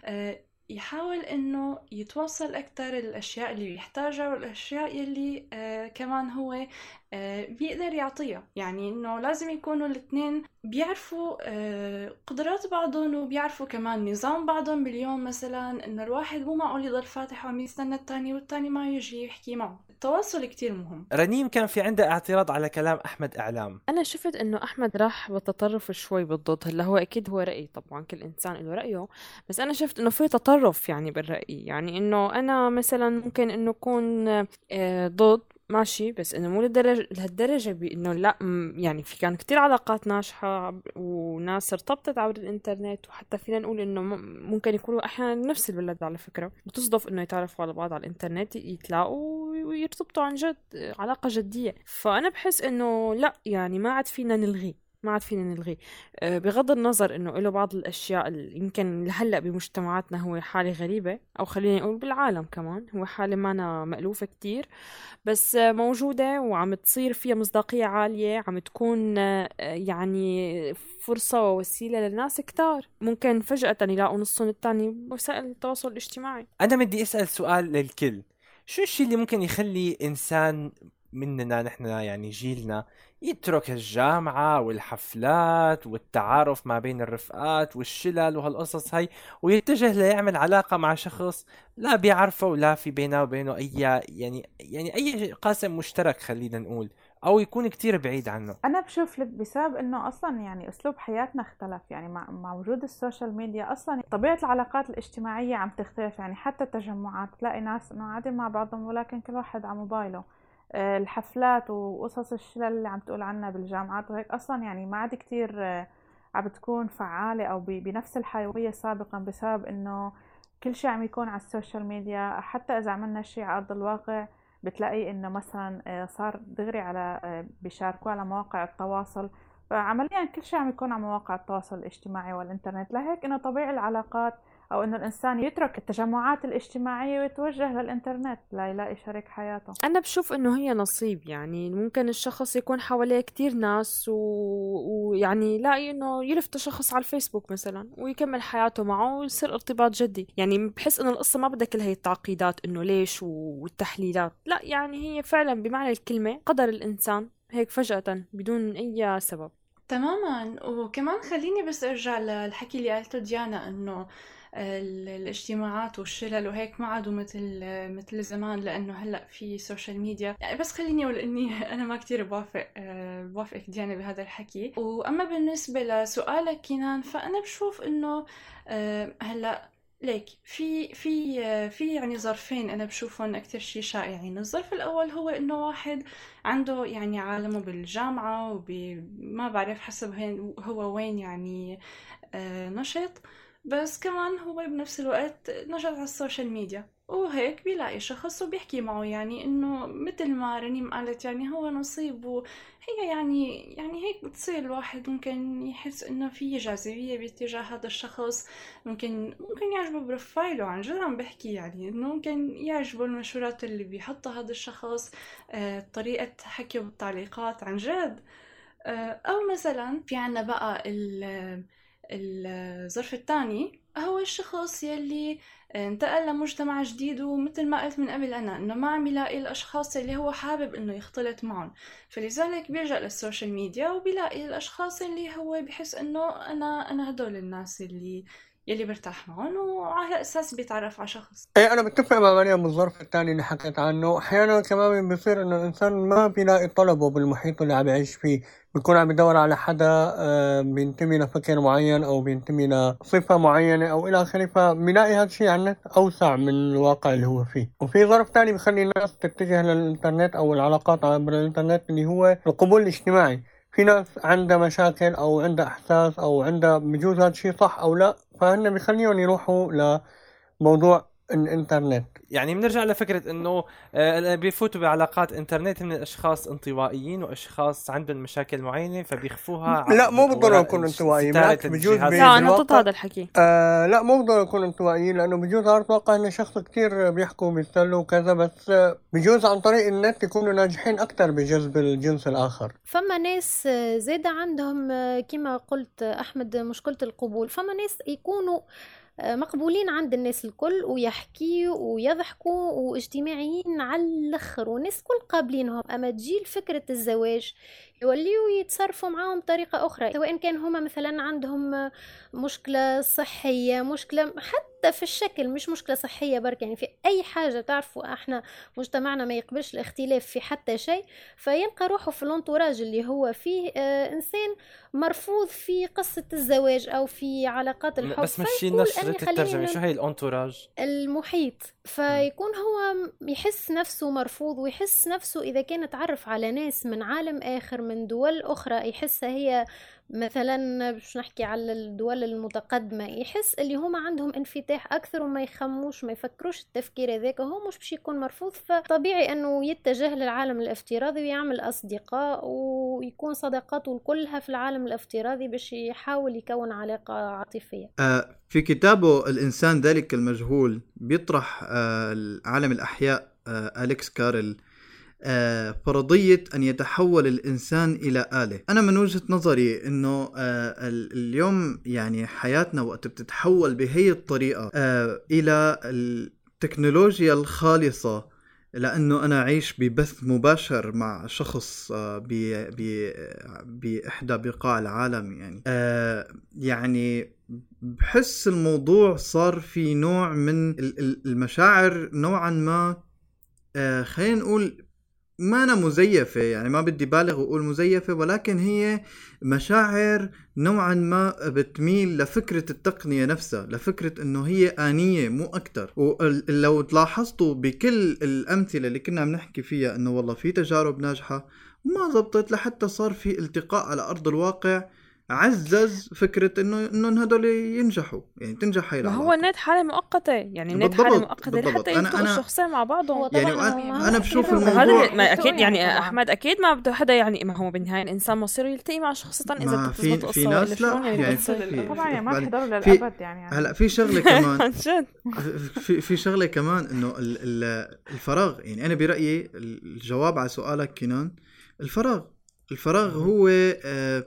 يحاول إنه يتواصل أكثر الأشياء اللي بيحتاجها والأشياء اللي آه كمان هو آه بيقدر يعطيها. يعني إنه لازم يكونوا الاثنين بيعرفوا آه قدرات بعضهم وبيعرفوا كمان نظام بعضهم باليوم. مثلا إنه الواحد مو معقول يضل فاتح وعم يستنى الثاني والثاني ما يجي يحكي معه. التواصل كتير مهم. رنيم كان في عندها اعتراض على كلام أحمد إعلام. أنا شفت إنه أحمد راح بالتطرف شوي بالضد. هلا هو أكيد هو رأي طبعا كل إنسان له رأيه. بس أنا شفت إنه في تطرف يعني بالرأي. يعني إنه أنا مثلا ممكن إنه أكون آه، ضد ماشي بس إنه مو للدرجة لهالدرجة بانه لا يعني في كان كتير علاقات ناجحة وناس ارتبطت عبر الإنترنت وحتى فينا نقول إنه ممكن يكونوا أحيانا نفس البلد على فكرة. بتصدف إنه يتعرفوا على بعض على الإنترنت يتلاقوا ويرتبطوا عن جد علاقة جدية. فأنا بحس إنه لا يعني ما عاد فينا نلغي. ما عاد فينا نلغيه آه، بغض النظر إنه له بعض الأشياء اللي يمكن لهلا بمجتمعاتنا هو حالة غريبة أو خلينا نقول بالعالم كمان هو حالة مانا مألوفة كتير بس موجودة وعم تصير فيها مصداقية عالية عم تكون آه، يعني فرصة ووسيلة للناس كتار. ممكن فجأة يلاقوا نصهم الثاني بوسائل التواصل الاجتماعي. أنا بدي أسأل سؤال للكل. شو الشيء اللي ممكن يخلي إنسان مننا نحن يعني جيلنا يترك الجامعة والحفلات والتعارف ما بين الرفقات والشلل وهالقصص هاي ويتجه ليعمل علاقة مع شخص لا بيعرفه ولا في بينه وبينه أي يعني يعني أي قاسم مشترك خلينا نقول أو يكون كتير بعيد عنه. أنا بشوف بسبب إنه أصلا يعني أسلوب حياتنا اختلف يعني مع مع وجود ال social media أصلا طبيعة العلاقات الاجتماعية عم تختلف يعني حتى التجمعات بتلاقي ناس انه قاعدين مع بعضهم ولكن كل واحد على موبايله. الحفلات وقصص الشلل اللي عم تقول عنها بالجامعات وهيك. أصلا يعني ما عاد كتير آه، عم بتكون فعالة أو بنفس الحيوية سابقا بسبب إنه كل شيء عم يكون على ال social media. حتى إذا عملنا شيء على أرض الواقع بتلاقي إنه مثلا آه، صار دغري على آه، بيشاركوه على مواقع التواصل. فعمليا كل شيء عم يكون على مواقع التواصل الاجتماعي والإنترنت. لهيك إنه طبيعي العلاقات أو إنه الإنسان يترك التجمعات الاجتماعية ويتوجه للإنترنت ليلاقي شريك حياته. أنا بشوف إنه هي نصيب يعني ممكن الشخص يكون حواليه كتير ناس و... ويعني يلاقي إنه يلفت شخص على الفيسبوك مثلا ويكمل حياته معه ويصير ارتباط جدي. يعني بحس إنه القصة ما بدها كل هي التعقيدات إنه ليش والتحليلات. لا يعني هي فعلا بمعنى الكلمة قدر الإنسان هيك فجأة بدون أي سبب. تماما. وكمان خليني بس أرجع للحكي اللي قالته ديانا إنه الاجتماعات والشلل وهيك ما عادوا مثل مثل زمان لأنه هلأ في social media يعني بس خليني أقول إني [laughs] أنا ما كتير بوافق آه، بوافقك ديانا بهذا الحكي. وأما بالنسبة لسؤالك كنان فأنا بشوف إنه آه، هلأ ليك في في آه، في يعني ظرفين أنا بشوفهم أكثر شيء شائعين. الظرف الأول هو إنه واحد عنده يعني عالمه بالجامعة وما بعرف حسب هو وين يعني نشط. بس كمان هو بنفس الوقت نشط على ال social media. وهيك بيلاقي شخص وبيحكي معه يعني إنه مثل ما رنيم قالت يعني هو نصيب وهي يعني يعني هيك بتصير الواحد ممكن يحس إنه في جاذبية باتجاه هذا الشخص. ممكن ممكن يعجبه profile ه عن جد عم بحكي يعني إنه ممكن يعجبه المنشورات اللي بيحطها هذا الشخص آه، طريقة حكيه بالتعليقات عن جد. آه، أو مثلا في عنا بقى ال- الظرف الثاني هو الشخص يلي انتقل لمجتمع جديد ومثل ما قلت من قبل أنا إنه ما عم يلاقي الأشخاص اللي هو حابب إنه يختلط معهم. فلذلك بيلجأ للسوشيال ميديا وبيلاقي الأشخاص اللي هو بحس إنه أنا أنا هدول الناس اللي يلي برتاح معهم وعلى أساس بيتعرف على شخص. إيه أنا بتفق مع مريم بالظرف الثاني اللي حكيت عنه. أحيانا كمان بيصير إنه الإنسان ما بيلاقي طلبه بالمحيط اللي عم يعيش فيه. بيكون عم يدور على حدا آه، بينتمي لفكر معين أو بينتمي لصفة معينة أو إلى آخره فبيلاقي هذا الشيء على النت أوسع من الواقع اللي هو فيه. وفي ظرف ثاني بخلي الناس تتجه للإنترنت أو العلاقات عبر الإنترنت اللي هو القبول الاجتماعي. في ناس عندها مشاكل أو عندها إحساس أو عندها بجوز هذا الشيء صح أو لا؟ فهن بخليهم يروحوا لموضوع الانترنت يعني بنرجع لفكرة إنه آه، بيفوتوا بعلاقات إنترنت من الاشخاص انطوائيين وأشخاص عندهم مشاكل معينة فبيخفوها لا مو بالضروره يكونوا انطوائيين بالعكس بجوز لا أنا ضد هذا الحكي. آه لا مو بالضروره يكونوا انطوائيين لأنه بجوز على الواقع إن شخص كثير بيحكوا بيستلوا وكذا بس بجوز عن طريق النت يكونوا ناجحين أكثر بجذب الجنس الآخر. فما ناس زيادة عندهم كما قلت أحمد مشكلة القبول. فما ناس يكونوا مقبولين عند الناس الكل ويحكيوا ويضحكوا واجتماعيين على الآخر والناس كل قابلينهم. أما تجي فكرة الزواج يوليوا يتصرفوا معاهم بطريقة أخرى سواء كان هما مثلا عندهم مشكلة صحية مشكلة حتى في الشكل مش مشكلة صحية برك يعني في أي حاجة تعرفوا إحنا مجتمعنا ما يقبلش الاختلاف في حتى شيء فيلقى روحه في الانتوراج اللي هو فيه آه إنسان مرفوض في قصة الزواج أو في علاقات الحب بس مشي نشرة الترجمة شو هي الانتوراج؟ المحيط. فيكون هو يحس نفسه مرفوض ويحس نفسه إذا كان تعرف على ناس من عالم آخر من دول أخرى يحسها هي مثلا باش نحكي على الدول المتقدمة يحس اللي هما عندهم انفتاح أكثر وما يخموش ما يفكروش التفكير هذاك هو مش باش يكون مرفوض. فطبيعي أنه يتجه للعالم الافتراضي ويعمل أصدقاء ويكون صداقاته كلها في العالم الافتراضي باش يحاول يكون علاقة عاطفية. آه في كتابه الإنسان ذلك المجهول بيطرح آه عالم الأحياء آه أليكس كارل آه، فرضية أن يتحول الإنسان إلى آلة. أنا من وجهة نظري أنه اليوم يعني حياتنا وقت بتتحول بهي الطريقة إلى التكنولوجيا الخالصة لأنه أنا أعيش ببث مباشر مع شخص بإحدى بقاع العالم يعني. يعني بحس الموضوع صار في نوع من المشاعر نوعا ما خلينا نقول ما أنا مزيفة يعني ما بدي بالغ وأقول مزيفة ولكن هي مشاعر نوعا ما بتميل لفكرة التقنية نفسها لفكرة إنه هي آنية مو أكتر. ولو تلاحظتوا بكل الأمثلة اللي كنا عم نحكي فيها إنه والله في تجارب ناجحة ما زبطت لحتى صار في التقاء على أرض الواقع عزز فكرة انه انه هدول ينجحوا. يعني تنجح هاي العلاقه هو النت حالة مؤقتة. يعني النت حالة مؤقتة. لحتى يلتقوا الشخصين مع بعضهم. يعني أنا, أنا بشوف الموضوع هذا ما أكيد يعني أحمد أكيد ما بده حدا يعني ما هو بالنهاية الانسان مصيره يلتقي مع شخص إذا في في ناس لا يعني, يعني طبعا يعني ما حيضلوا للأبد يعني. هلا في شغلة [laughs] كمان. في في شغلة كمان إنه الفراغ. يعني أنا برأيي الجواب على سؤالك كنان الفراغ. الفراغ هو آه،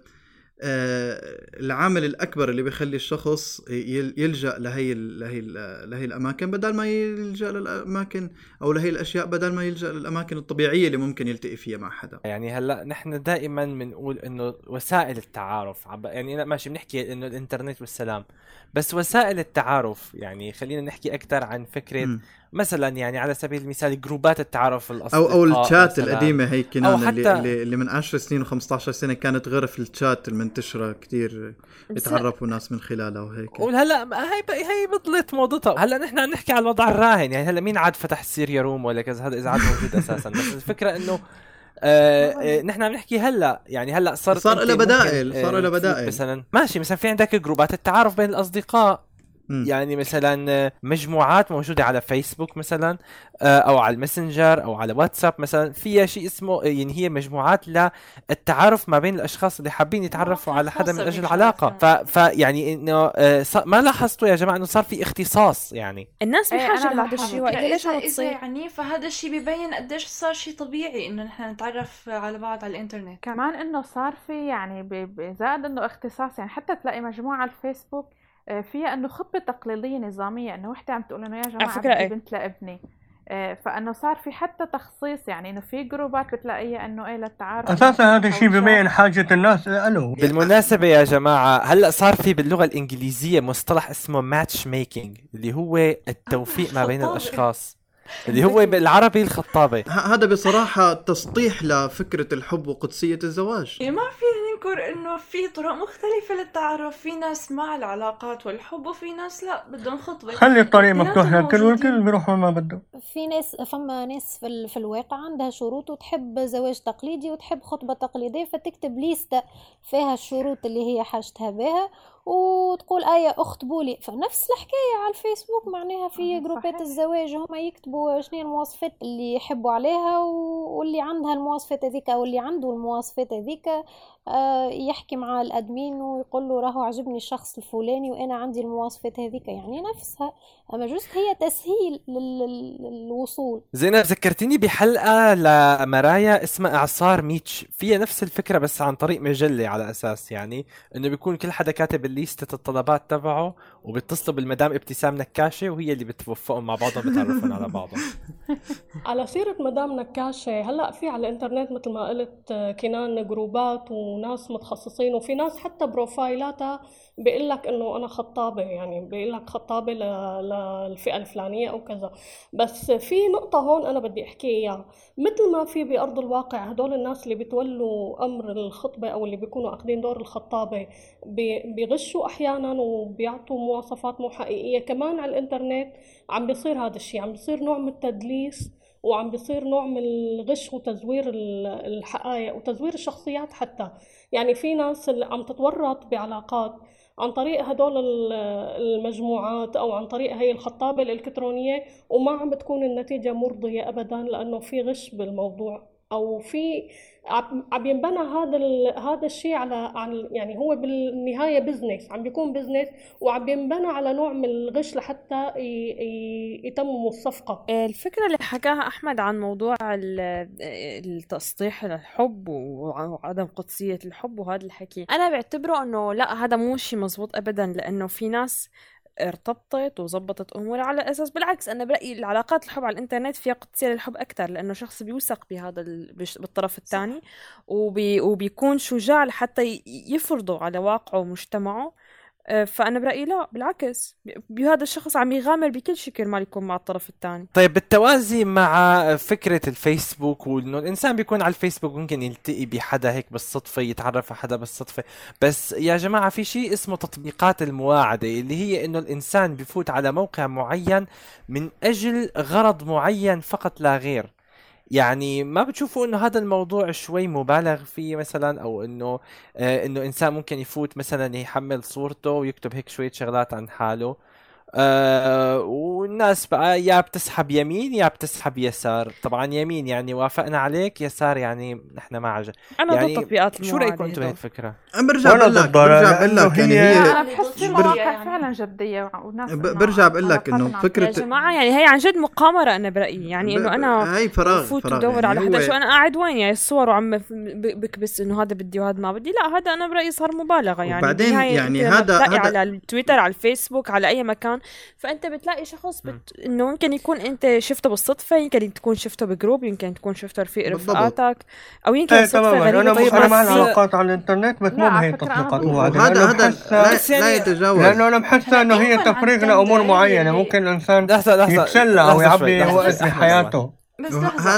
العامل الأكبر اللي بيخلي الشخص يلجأ لهي لهي لهي الأماكن بدل ما يلجأ للأماكن أو لهي الأشياء بدل ما يلجأ للأماكن الطبيعية اللي ممكن يلتقي فيها مع حدا يعني هلأ نحن دائما بنقول إنه وسائل التعارف يعني ماشي بنحكي إنه الإنترنت والسلام بس وسائل التعارف يعني خلينا نحكي أكثر عن فكرة م. مثلا يعني على سبيل المثال جروبات التعارف الأصدقاء أو أو الشات القديمة هي كنان حتى اللي, اللي من 10 سنين و15 سنة كانت غرف الشات المنتشرة كثير يتعرفوا ناس من خلالها وهيك. وهلا هي هي بطلت موضتها. هلا نحن عم نحكي على الوضع الراهن. يعني هلا مين عاد فتح Syria Room ولا كذا؟ هذا اذا عاد موجود أساسا. بس الفكرة إنه آه, آه، نحن عم نحكي هلا. يعني هلا صار صار له بدائل صار له بدائل. مثلا ماشي مثلا في عندك جروبات التعارف بين الأصدقاء. يعني مثلا مجموعات موجودة على فيسبوك مثلا آه، أو على الماسنجر أو على واتساب مثلا. فيها شيء اسمه يعني هي مجموعات للتعارف ما بين الأشخاص اللي حابين يتعرفوا على حدا من أجل علاقه فيعني إنه آه، ما لاحظتوا يا جماعة إنه صار في اختصاص يعني؟ الناس إيه، بحاجة لهذا الشيء واذا ليش عم تصير؟ يعني فهذا الشيء ببين قديش صار شيء طبيعي إنه نحن نتعرف على بعض على الإنترنت. كمان إنه صار في يعني زائد إنه اختصاص يعني حتى تلاقي مجموعة على الفيسبوك فيها إنه خطبه تقليدية نظامية إنه وحدة عم تقول إنه يا جماعة فكرة بدي إيه؟ بنت لابني آه، فإنه صار في حتى تخصيص يعني إنه في جروبات بتلاقيها إنه إيه للتعارف أساسا هذا الشيء. ببين حاجة الناس له بالمناسبة يا جماعة هلأ صار في باللغة الإنجليزية مصطلح اسمه ماتش ميكينج اللي هو التوفيق ما بين [laughs] خطابة. الأشخاص اللي هو [laughs] بالعربي الخطابة ه- هذا بصراحة تسطيح لفكرة الحب وقدسية الزواج يعني ما فينا ننكر إنه في طرق مختلفة للتعرف في ناس مع العلاقات والحب وفي ناس لا بدهم خطبة خلي الطريق مفتوح للكل. والكل بيروح وين ما بده في ناس فما ناس في, ال- في الواقع عندها شروط وتحب زواج تقليدي وتحب خطبة تقليدية فتكتب ليستة فيها الشروط اللي هي حاجتها بها وتقول آية اخطبوا لي فنفس الحكاية على الفيسبوك معناها في جروبات. الزواج هم يكتبوا شنو المواصفات اللي يحبوا عليها واللي عندها المواصفات هذيك أو اللي عنده المواصفات هذيك يحكي مع ال admin ويقول له راهو عجبني الشخص الفلاني وأنا عندي المواصفات هذيك. يعني نفسها إنما just هي تسهيل لل- لل- للوصول. زينب ذكرتيني بحلقة لمرايا اسمها إعصار ميتش. فيها نفس الفكرة بس عن طريق مجلة على أساس يعني إنه بيكون كل حدا كاتب الليستة الطلبات تبعه وبيتصلوا بالمدام ابتسام نكاشة وهي اللي بتوفقهم مع بعضهم بتعرفهم على بعضهم. [laughs] على سيرة مدام نكاشة هلأ في على الإنترنت مثل ما قلت آه، كنان جروبات وناس متخصصين وفي ناس حتى بروفايلاتها بيقول لك إنه أنا خطابة يعني بيقول لك خطابة ل- للفئة الفلانية أو كذا. بس في نقطة هون أنا بدي أحكي إياها. مثل ما في بأرض الواقع هدول الناس اللي بتولوا أمر الخطبة أو اللي بيكونوا أخذين دور الخطابة بي- بيغشوا أحيانا وبيعطوا مواصفات مو حقيقية. كمان على الإنترنت عم بيصير هذا الشيء عم بيصير نوع من التدليس وعم بيصير نوع من الغش وتزوير ال- الحقائق وتزوير الشخصيات حتى. يعني في ناس اللي عم تتورط بعلاقات عن طريق هدول ال- المجموعات أو عن طريق هي الخطابة الإلكترونية وما عم بتكون النتيجة مرضية ابدا لأنه في غش بالموضوع. أو في عم ينبنى هذا هذا الشيء على على يعني هو بالنهاية business عم بيكون business وعم ينبنى على نوع من الغش لحتى يتمموا الصفقة. الفكرة اللي حكاها أحمد عن موضوع ال- التسطيح للحب وعدم قدسية الحب وهذا الحكي أنا بعتبره أنه لا هذا مو شيء مزبوط أبدا لأنه في ناس ارتبطت وزبطت امورها على أساس بالعكس أنا برايي العلاقات الحب على الإنترنت فيها قدسيه للحب أكثر لأنه شخص بيوثق بهذا ال... بالطرف الثاني وبي... وبيكون شجاع لحتى يفرضه على واقعه ومجتمعه. آه، فأنا برأيي لا بالعكس. ب- هذا الشخص عم يغامر بكل شيء كرمال يكون مع الطرف الثاني. طيب بالتوازي مع فكرة الفيسبوك وإنه الإنسان بيكون على الفيسبوك ممكن يلتقي بحدا هيك بالصدفة يتعرف على حدا بالصدفة. بس يا جماعة في شيء اسمه تطبيقات المواعدة اللي هي إنه الإنسان بفوت على موقع معين من أجل غرض معين فقط لا غير. يعني ما بتشوفوا إنه هذا الموضوع شوي مبالغ فيه مثلا؟ أو إنه آه إنه إنسان ممكن يفوت مثلا يحمل صورته ويكتب هيك شوية شغلات عن حاله. آه والناس بقى يا بتسحب يمين يا بتسحب يسار. طبعا يمين يعني وافقنا عليك يسار يعني نحن ما عجب أنا يعني ضد تطبيقات شو رايكم أنتم هدول. بهيك فكره برجع بقول لك برجع بقول لك يعني هي- هي أنا بحس فعلا جدية وناس برجع بقول لك عم فكرة- يا جماعة يعني هي عن جد مقامرة أنا برأيي. يعني إنه أنا هاي فراغ بفوت فراغ. ودور يعني على حدا. شو أنا قاعد وين؟ يعني الصور وعم بكبس إنه هذا بدي وهذا ما بدي. لا هذا أنا برأيي صار مبالغة. يعني وبعدين بالنهاية يعني هذا- على التويتر على الفيسبوك على أي مكان. فأنت بتلاقي شخص بت... إنه يمكن يكون أنت شفته بالصدفة يمكن تكون شفته ب group يمكن تكون شفته رفيق. رفقاتك أو يمكن إيه صدفة تماما. غريبة. أنا طيب أنا مع العلاقات على الإنترنت بس لا، مو على بهي فكرة تطبيقات أنا- مواعدة وهذا لأنه هذا بحسها لا, يتجاوز. لأنه أنا بحسها إنه هي تفريغ لأمور معينة. ممكن الإنسان يتسلى أو يعبي وقت بحياته بس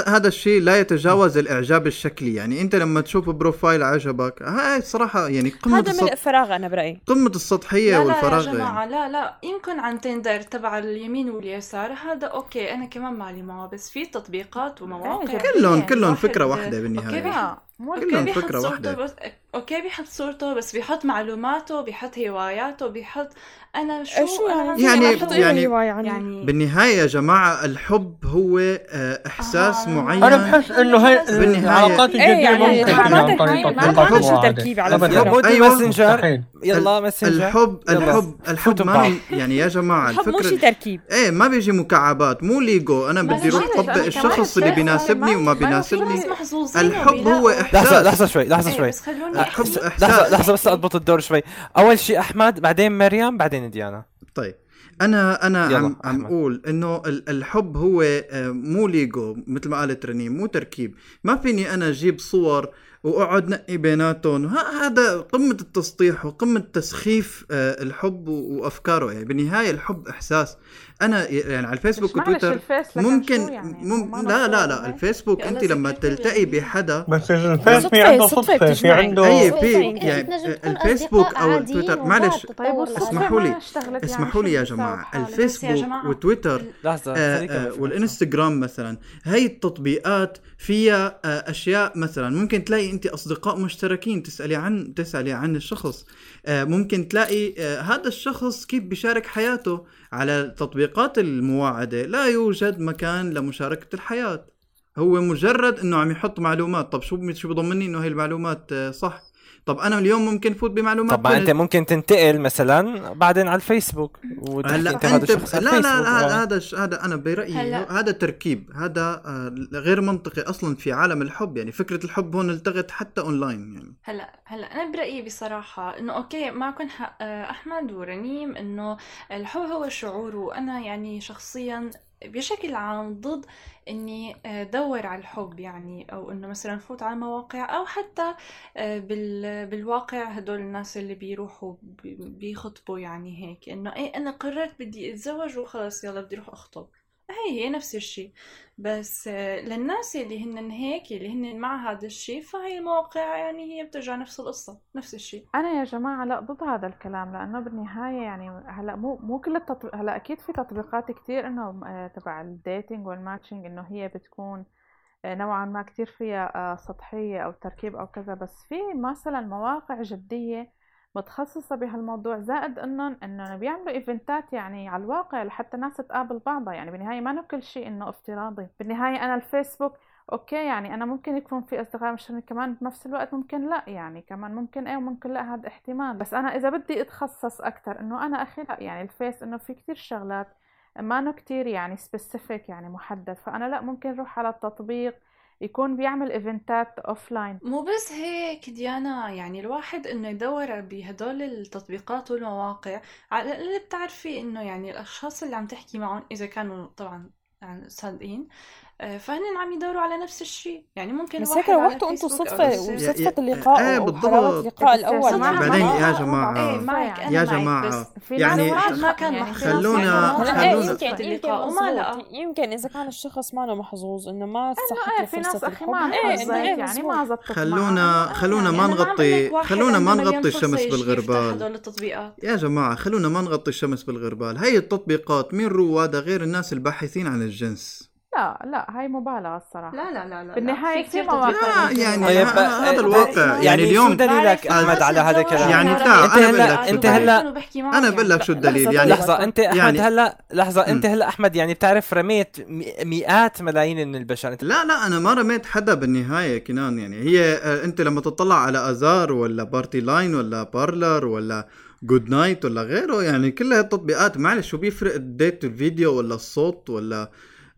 هذا الشيء لا يتجاوز الإعجاب الشكلي. يعني أنت لما تشوف profile عجبك هاي صراحة يعني قمة هذا السط... فراغ أنا برأيي. قمة السطحية لا لا والفراغ. يا جماعة يعني. لا لا يمكن عن تندر تبع اليمين واليسار. هذا okay أنا كمان مالي معه بس في تطبيقات ومواقع. كلهم كلهم الواحد- فكرة واحدة بالنهاية. okay. لا. مو كلهم بيحط فكرة صورته واحدة. بس okay بيحط صورته بس بيحط معلوماته بيحط هواياته بيحط أنا شو شو أنا يعني يعني- يعني- إيه هواية عني يعني بالنهاية يا جماعة الحب هو آه، إحساس آه، معين أنا بحس إنه هي بالنهاية- العلاقات إيه الجدية يعني ممكن تكون ما عن طريق تركيب- على. فكرة. ماسنجر مستحيل. يلا ماسنجر الحب. الحب الحب ما يعني يا جماعة الحب مو الفكرة تركيب إيه ما بيجي مكعبات مو ليجو أنا بدي أروح بيجي. طبق أنا الشخص اللي بيناسبني وما بيناسبني الحب هو. لحظة لحظة شوي لحظة إيه، شوي. بس أحكي. لحظة لحظة بس أضبط الدور شوي. أول شيء أحمد بعدين مريم بعدين ديانا. طيب. أنا أنا عم عم. أقول إنه ال- الحب هو آه، مو ليجو مثل ما قالت رنيم مو تركيب. ما فيني أنا أجيب صور وأقعد نقي بيناتهم. هذا قمة التسطيح وقمة تسخيف آه، الحب وأفكاره. يعني بالنهاية الحب إحساس. أنا يعني على الفيسبوك وتويتر ممكن يعني؟ مم ما لا لا لا هيك؟ الفيسبوك يا أنت لما تلتقي. بحدا بس الفيس في صدفة- عنده صدفة صدفة في. عنده أي صدفة. في يعني الفيسبوك أو وبعد معلش طيب. اسمحوا لي. يعني اسمحوا لي يا جماعة الفيسبوك وتويتر آه، آه،. والانستغرام مثلا هاي التطبيقات فيها آه، أشياء مثلا ممكن تلاقي أنت أصدقاء مشتركين تسألي عن تسألي عن الشخص ممكن تلاقي آه، هذا الشخص كيف بيشارك حياته على تطبيقات المواعدة. لا يوجد مكان لمشاركة الحياة. هو مجرد إنه عم يحط معلومات. طب شو شو بضمني إنه هي المعلومات آه، صح؟ طب أنا اليوم ممكن فوت بمعلومات طب ما انت. ممكن تنتقل مثلا بعدين على الفيسبوك هلا انت هذا أنت الشخص على لا لا لا آه. هذا هذا أنا برأيي. هذا تركيب هذا آه، غير منطقي أصلا في عالم الحب يعني فكرة الحب هون التغت حتى أونلاين يعني هلا هلا أنا برأيي بصراحة إنه okay معكم حق آه، أحمد ورنيم إنه الحب هو شعور وأنا يعني شخصيا بشكل عام ضد إني آه، دور على الحب يعني أو إنه مثلا فوت على مواقع أو حتى آه، بال بالواقع هدول الناس اللي بيروحوا بي- بيخطبوا يعني هيك. إنه إيه أنا قررت بدي أتزوج وخلص يلا بدي أروح أخطب. هي هي نفس الشيء. بس آه، للناس اللي هن هيك اللي هن مع هذا الشيء فهي المواقع يعني هي بترجع نفس القصة نفس الشيء. أنا يا جماعة لا ضد هذا الكلام لأنه بالنهاية يعني هلأ مو مو كل التطبيق هلأ أكيد في تطبيقات كتير إنه آه، تبع ال dating وال matching إنه هي بتكون آه، نوعا ما كتير فيها سطحية أو تركيب أو كذا بس في مثلا مواقع جدية متخصصة بهالموضوع زائد انهم انه بيعملوا event ات يعني على الواقع لحتى الناس تقابل بعضها. يعني بالنهاية ما كل شيء إنه افتراضي. بالنهاية أنا الفيسبوك okay يعني أنا ممكن يكون في أصدقاء مش كمان بنفس الوقت ممكن لا. يعني كمان ممكن إيه وممكن لا هذا احتمال. بس أنا إذا بدي أتخصص أكثر إنه أنا أخي لا يعني الفيس إنه في كتير شغلات ما إنه كتير يعني specific يعني محدد. فأنا لا ممكن أروح على التطبيق يكون بيعمل event ات offline مو بس هيك ديانا يعني الواحد إنه يدور بهدول التطبيقات والمواقع. على اللي بتعرفي إنه يعني الأشخاص اللي عم تحكي معهم إذا كانوا طبعا يعني صادقين آه، فهن عم يدوروا على نفس الشيء. يعني ممكن بس واحد هيك روحتوا أنتوا. يا- وصدفة يا- اللقاء إيه بالضبط. اللقاء جماعة بعدين يا ما- جماعة إيه معك أنا يا معك جماعة بس في يعني ما ما كان يعني خلونا- إيه خلونا- اللقاء. وما لقى. يمكن إذا كان الشخص ما محظوظ إنه ما إيه له في ناس أخي الحب ما إنه إيه يعني ما زبطت خلونا. خلونا ما نغطي خلونا ما نغطي الشمس بالغربال. هدول التطبيقات. يا جماعة خلونا ما نغطي الشمس بالغربال. هي التطبيقات مين روادها غير الناس الباحثين عن الجنس لا لا هاي مبالغة الصراحة. لا لا لا لا في كتير مواقع لا يعني طيب، هذا آه، الواقع. يعني يعني شو اليوم دليلك احمد على هذا الكلام يعني لا لا، انت هلا بقول لك انت شو هلا أنا. بقول لك شو الدليل؟ يعني لحظة انت أحمد يعني- هلا لحظة انت. هلا أحمد يعني بتعرف رميت مي- مئات ملايين من البشر. انت لا لا أنا ما رميت حدا بالنهاية كنان يعني هي آه، انت لما تطلع على آزار ولا بارتي لاين ولا بارلر ولا جود نايت ولا غيره يعني كلها التطبيقات معلش شو بيفرق ال date الفيديو ولا الصوت ولا آه آه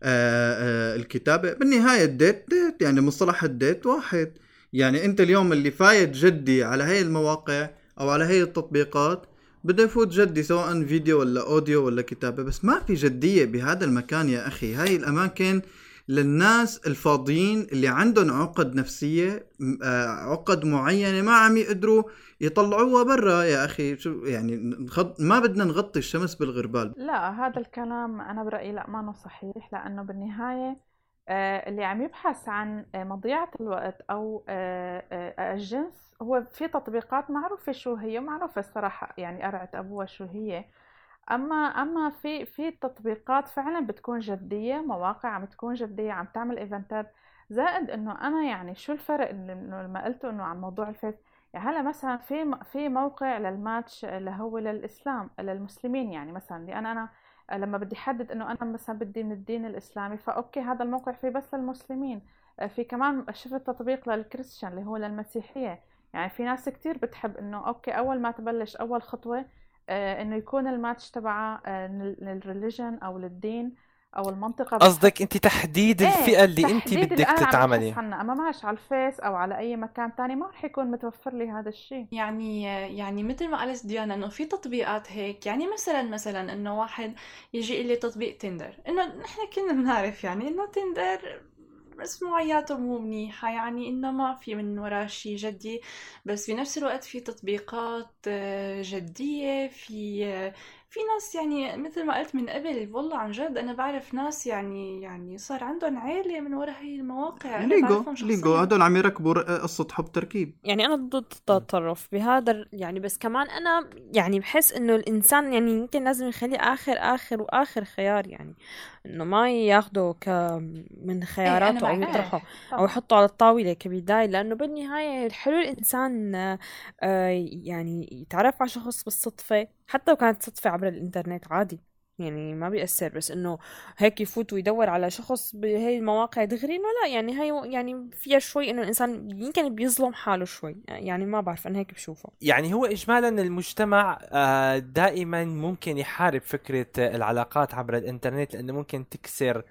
الكتابة. بالنهاية ال date date يعني مصطلح ال date واحد. يعني أنت اليوم اللي فايت جدي على هاي المواقع أو على هاي التطبيقات بده يفوت جدي سواء فيديو ولا audio ولا كتابة. بس ما في جدية بهذا المكان يا أخي. هاي الأماكن للناس الفاضيين اللي عندهم عقد نفسية م- آه، عقد معينة ما عم يقدروا يطلعوها برا. يا أخي شو يعني ما بدنا نغطي الشمس بالغربال. لا هذا الكلام أنا برأيي لا ما صحيح. لأنه بالنهاية آه، اللي عم يبحث عن مضيعة الوقت أو آه، الجنس هو في تطبيقات معروفة شو هي معروفة الصراحة. يعني قرعة أبوها شو هي. أما أما في في تطبيقات فعلا بتكون جدية مواقع عم تكون جدية عم تعمل إيفنتات. زائد إنه أنا يعني شو الفرق إنه لما قلته إنه عن موضوع الفيس يعني هلأ مثلا في في موقع للماتش اللي هو للإسلام للمسلمين. يعني مثلا اللي أنا أنا لما بدي أحدد إنه أنا مثلا بدي من الدين الإسلامي ف okay هذا الموقع فيه بس للمسلمين. في كمان شفت تطبيق للكريستيان اللي هو للمسيحية. يعني في ناس كتير بتحب إنه okay أول ما تبلش أول خطوة آه، إنه يكون الماتش تبعها لل religion أو للدين أو المنطقة قصدك انت تحديد إيه، الفئة اللي انت بدك اللي أنا عم تتعاملي عنها. أما معلش على الفيس أو على أي مكان تاني ما رح يكون متوفر لي هذا الشيء يعني يعني مثل ما قالت ديانا إنه في تطبيقات هيك. يعني مثلا مثلا إنه واحد يجي لي تطبيق تندر إنه نحن كلنا بنعرف يعني إنه تندر مسموعاته مو منيحة يعني إنه ما في من وراه شي جدي. بس بنفس الوقت في تطبيقات آه، جدية في آه، في ناس يعني مثل ما قلت من قبل والله عن جد أنا بعرف ناس يعني يعني صار عندهم عيلة من ورا هي المواقع. أنا ليجو ليجو هدول عم يركبوا قصة حب تركيب. يعني أنا ضد التطرف بهذا يعني بس كمان أنا يعني بحس إنه الإنسان يعني يمكن لازم يخليه آخر آخر وآخر خيار يعني. إنه ما ياخده ك من خياراته أو معك. يطرحه. أو يحطه على الطاولة كبداية لأنه بالنهاية الحلو الإنسان آه، يعني يتعرف على شخص بالصدفة. حتى لو كانت صدفة عبر الإنترنت عادي. يعني ما بيأثر بس إنه هيك يفوت ويدور على شخص بهي المواقع دغري إنه لا يعني هي يعني فيها شوي إنه الإنسان يمكن بيظلم حاله شوي. يعني ما بعرف أنا هيك بشوفه. يعني هو اجمالا المجتمع آه، دائما ممكن يحارب فكرة آه، العلاقات عبر الإنترنت لأنه ممكن تكسر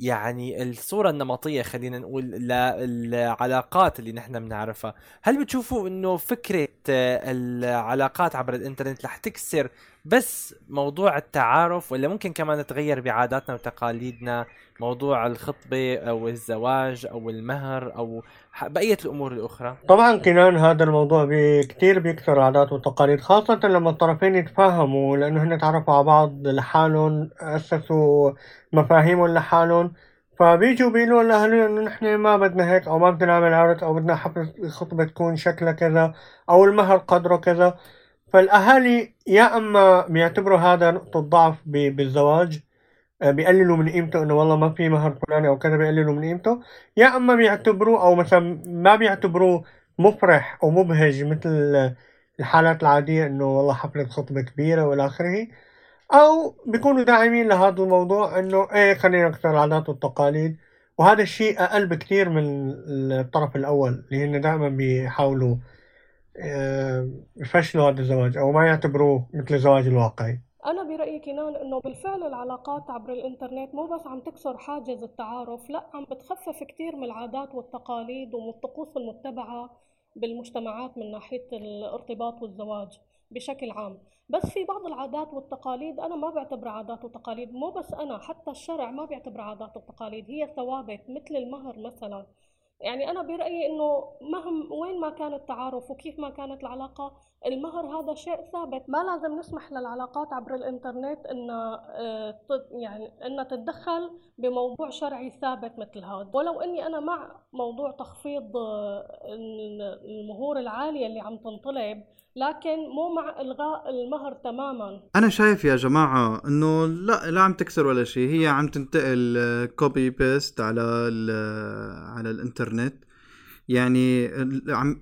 يعني الصورة النمطية خلينا نقول للعلاقات اللي نحن بنعرفها. هل بتشوفوا إنه فكرة آه، العلاقات عبر الإنترنت رح تكسر بس موضوع التعارف ولا ممكن كمان تغير بعاداتنا وتقاليدنا؟ موضوع الخطبة أو الزواج أو المهر أو ح- بقية الأمور الأخرى. طبعا كنان هذا الموضوع بي كتير بيكسر العادات والتقاليد خاصة لما الطرفين يتفاهموا لأنه هن تعرفوا على بعض لحالهم أسسوا مفاهيمهم لحالهم. فبيجوا بيقولوا لأهلهم إنه نحن ما بدنا هيك أو ما بدنا نعمل عرس أو بدنا حفلة الخطبة تكون شكلها كذا أو المهر قدره كذا. فالأهالي يا أما بيعتبروا هذا نقطة ضعف بالزواج آه، بيقللوا من قيمته إنه والله ما في مهر فلاني أو كذا بيقللوا من قيمته. يا أما بيعتبروه أو مثلا ما بيعتبروه مفرح أو مبهج مثل الحالات العادية إنه والله حفلة خطبة كبيرة وإلى آخره. أو بيكونوا داعمين لهذا الموضوع إنه إيه خلينا نكسر العادات والتقاليد. وهذا الشيء أقل بكثير من الطرف الأول اللي هن دائما بيحاولوا يفشلوا هذا الزواج أو ما يعتبروه مثل الزواج الواقعي. أنا برأيي كنان إنه بالفعل العلاقات عبر الإنترنت مو بس عم تكسر حاجز التعارف لا عم بتخفف كتير من العادات والتقاليد ومن الطقوس المتبعة بالمجتمعات من ناحية الارتباط والزواج بشكل عام. بس في بعض العادات والتقاليد أنا ما بعتبرها عادات وتقاليد مو بس أنا حتى الشرع ما بيعتبرها عادات وتقاليد هي ثوابت مثل المهر مثلا. يعني أنا برأيي إنه مهم وين ما كان التعارف وكيف ما كانت العلاقة المهر هذا شيء ثابت. ما لازم نسمح للعلاقات عبر الإنترنت إنها آه، يعني إنها تتدخل بموضوع شرعي ثابت مثل هذا. ولو إني أنا مع موضوع تخفيض آه، ال- المهور العالية اللي عم تنطلب لكن مو مع إلغاء المهر تماما. أنا شايف يا جماعة إنه لا لا عم تكسر ولا شيء. هي عم تنتقل copy paste على ال- على الإنترنت. يعني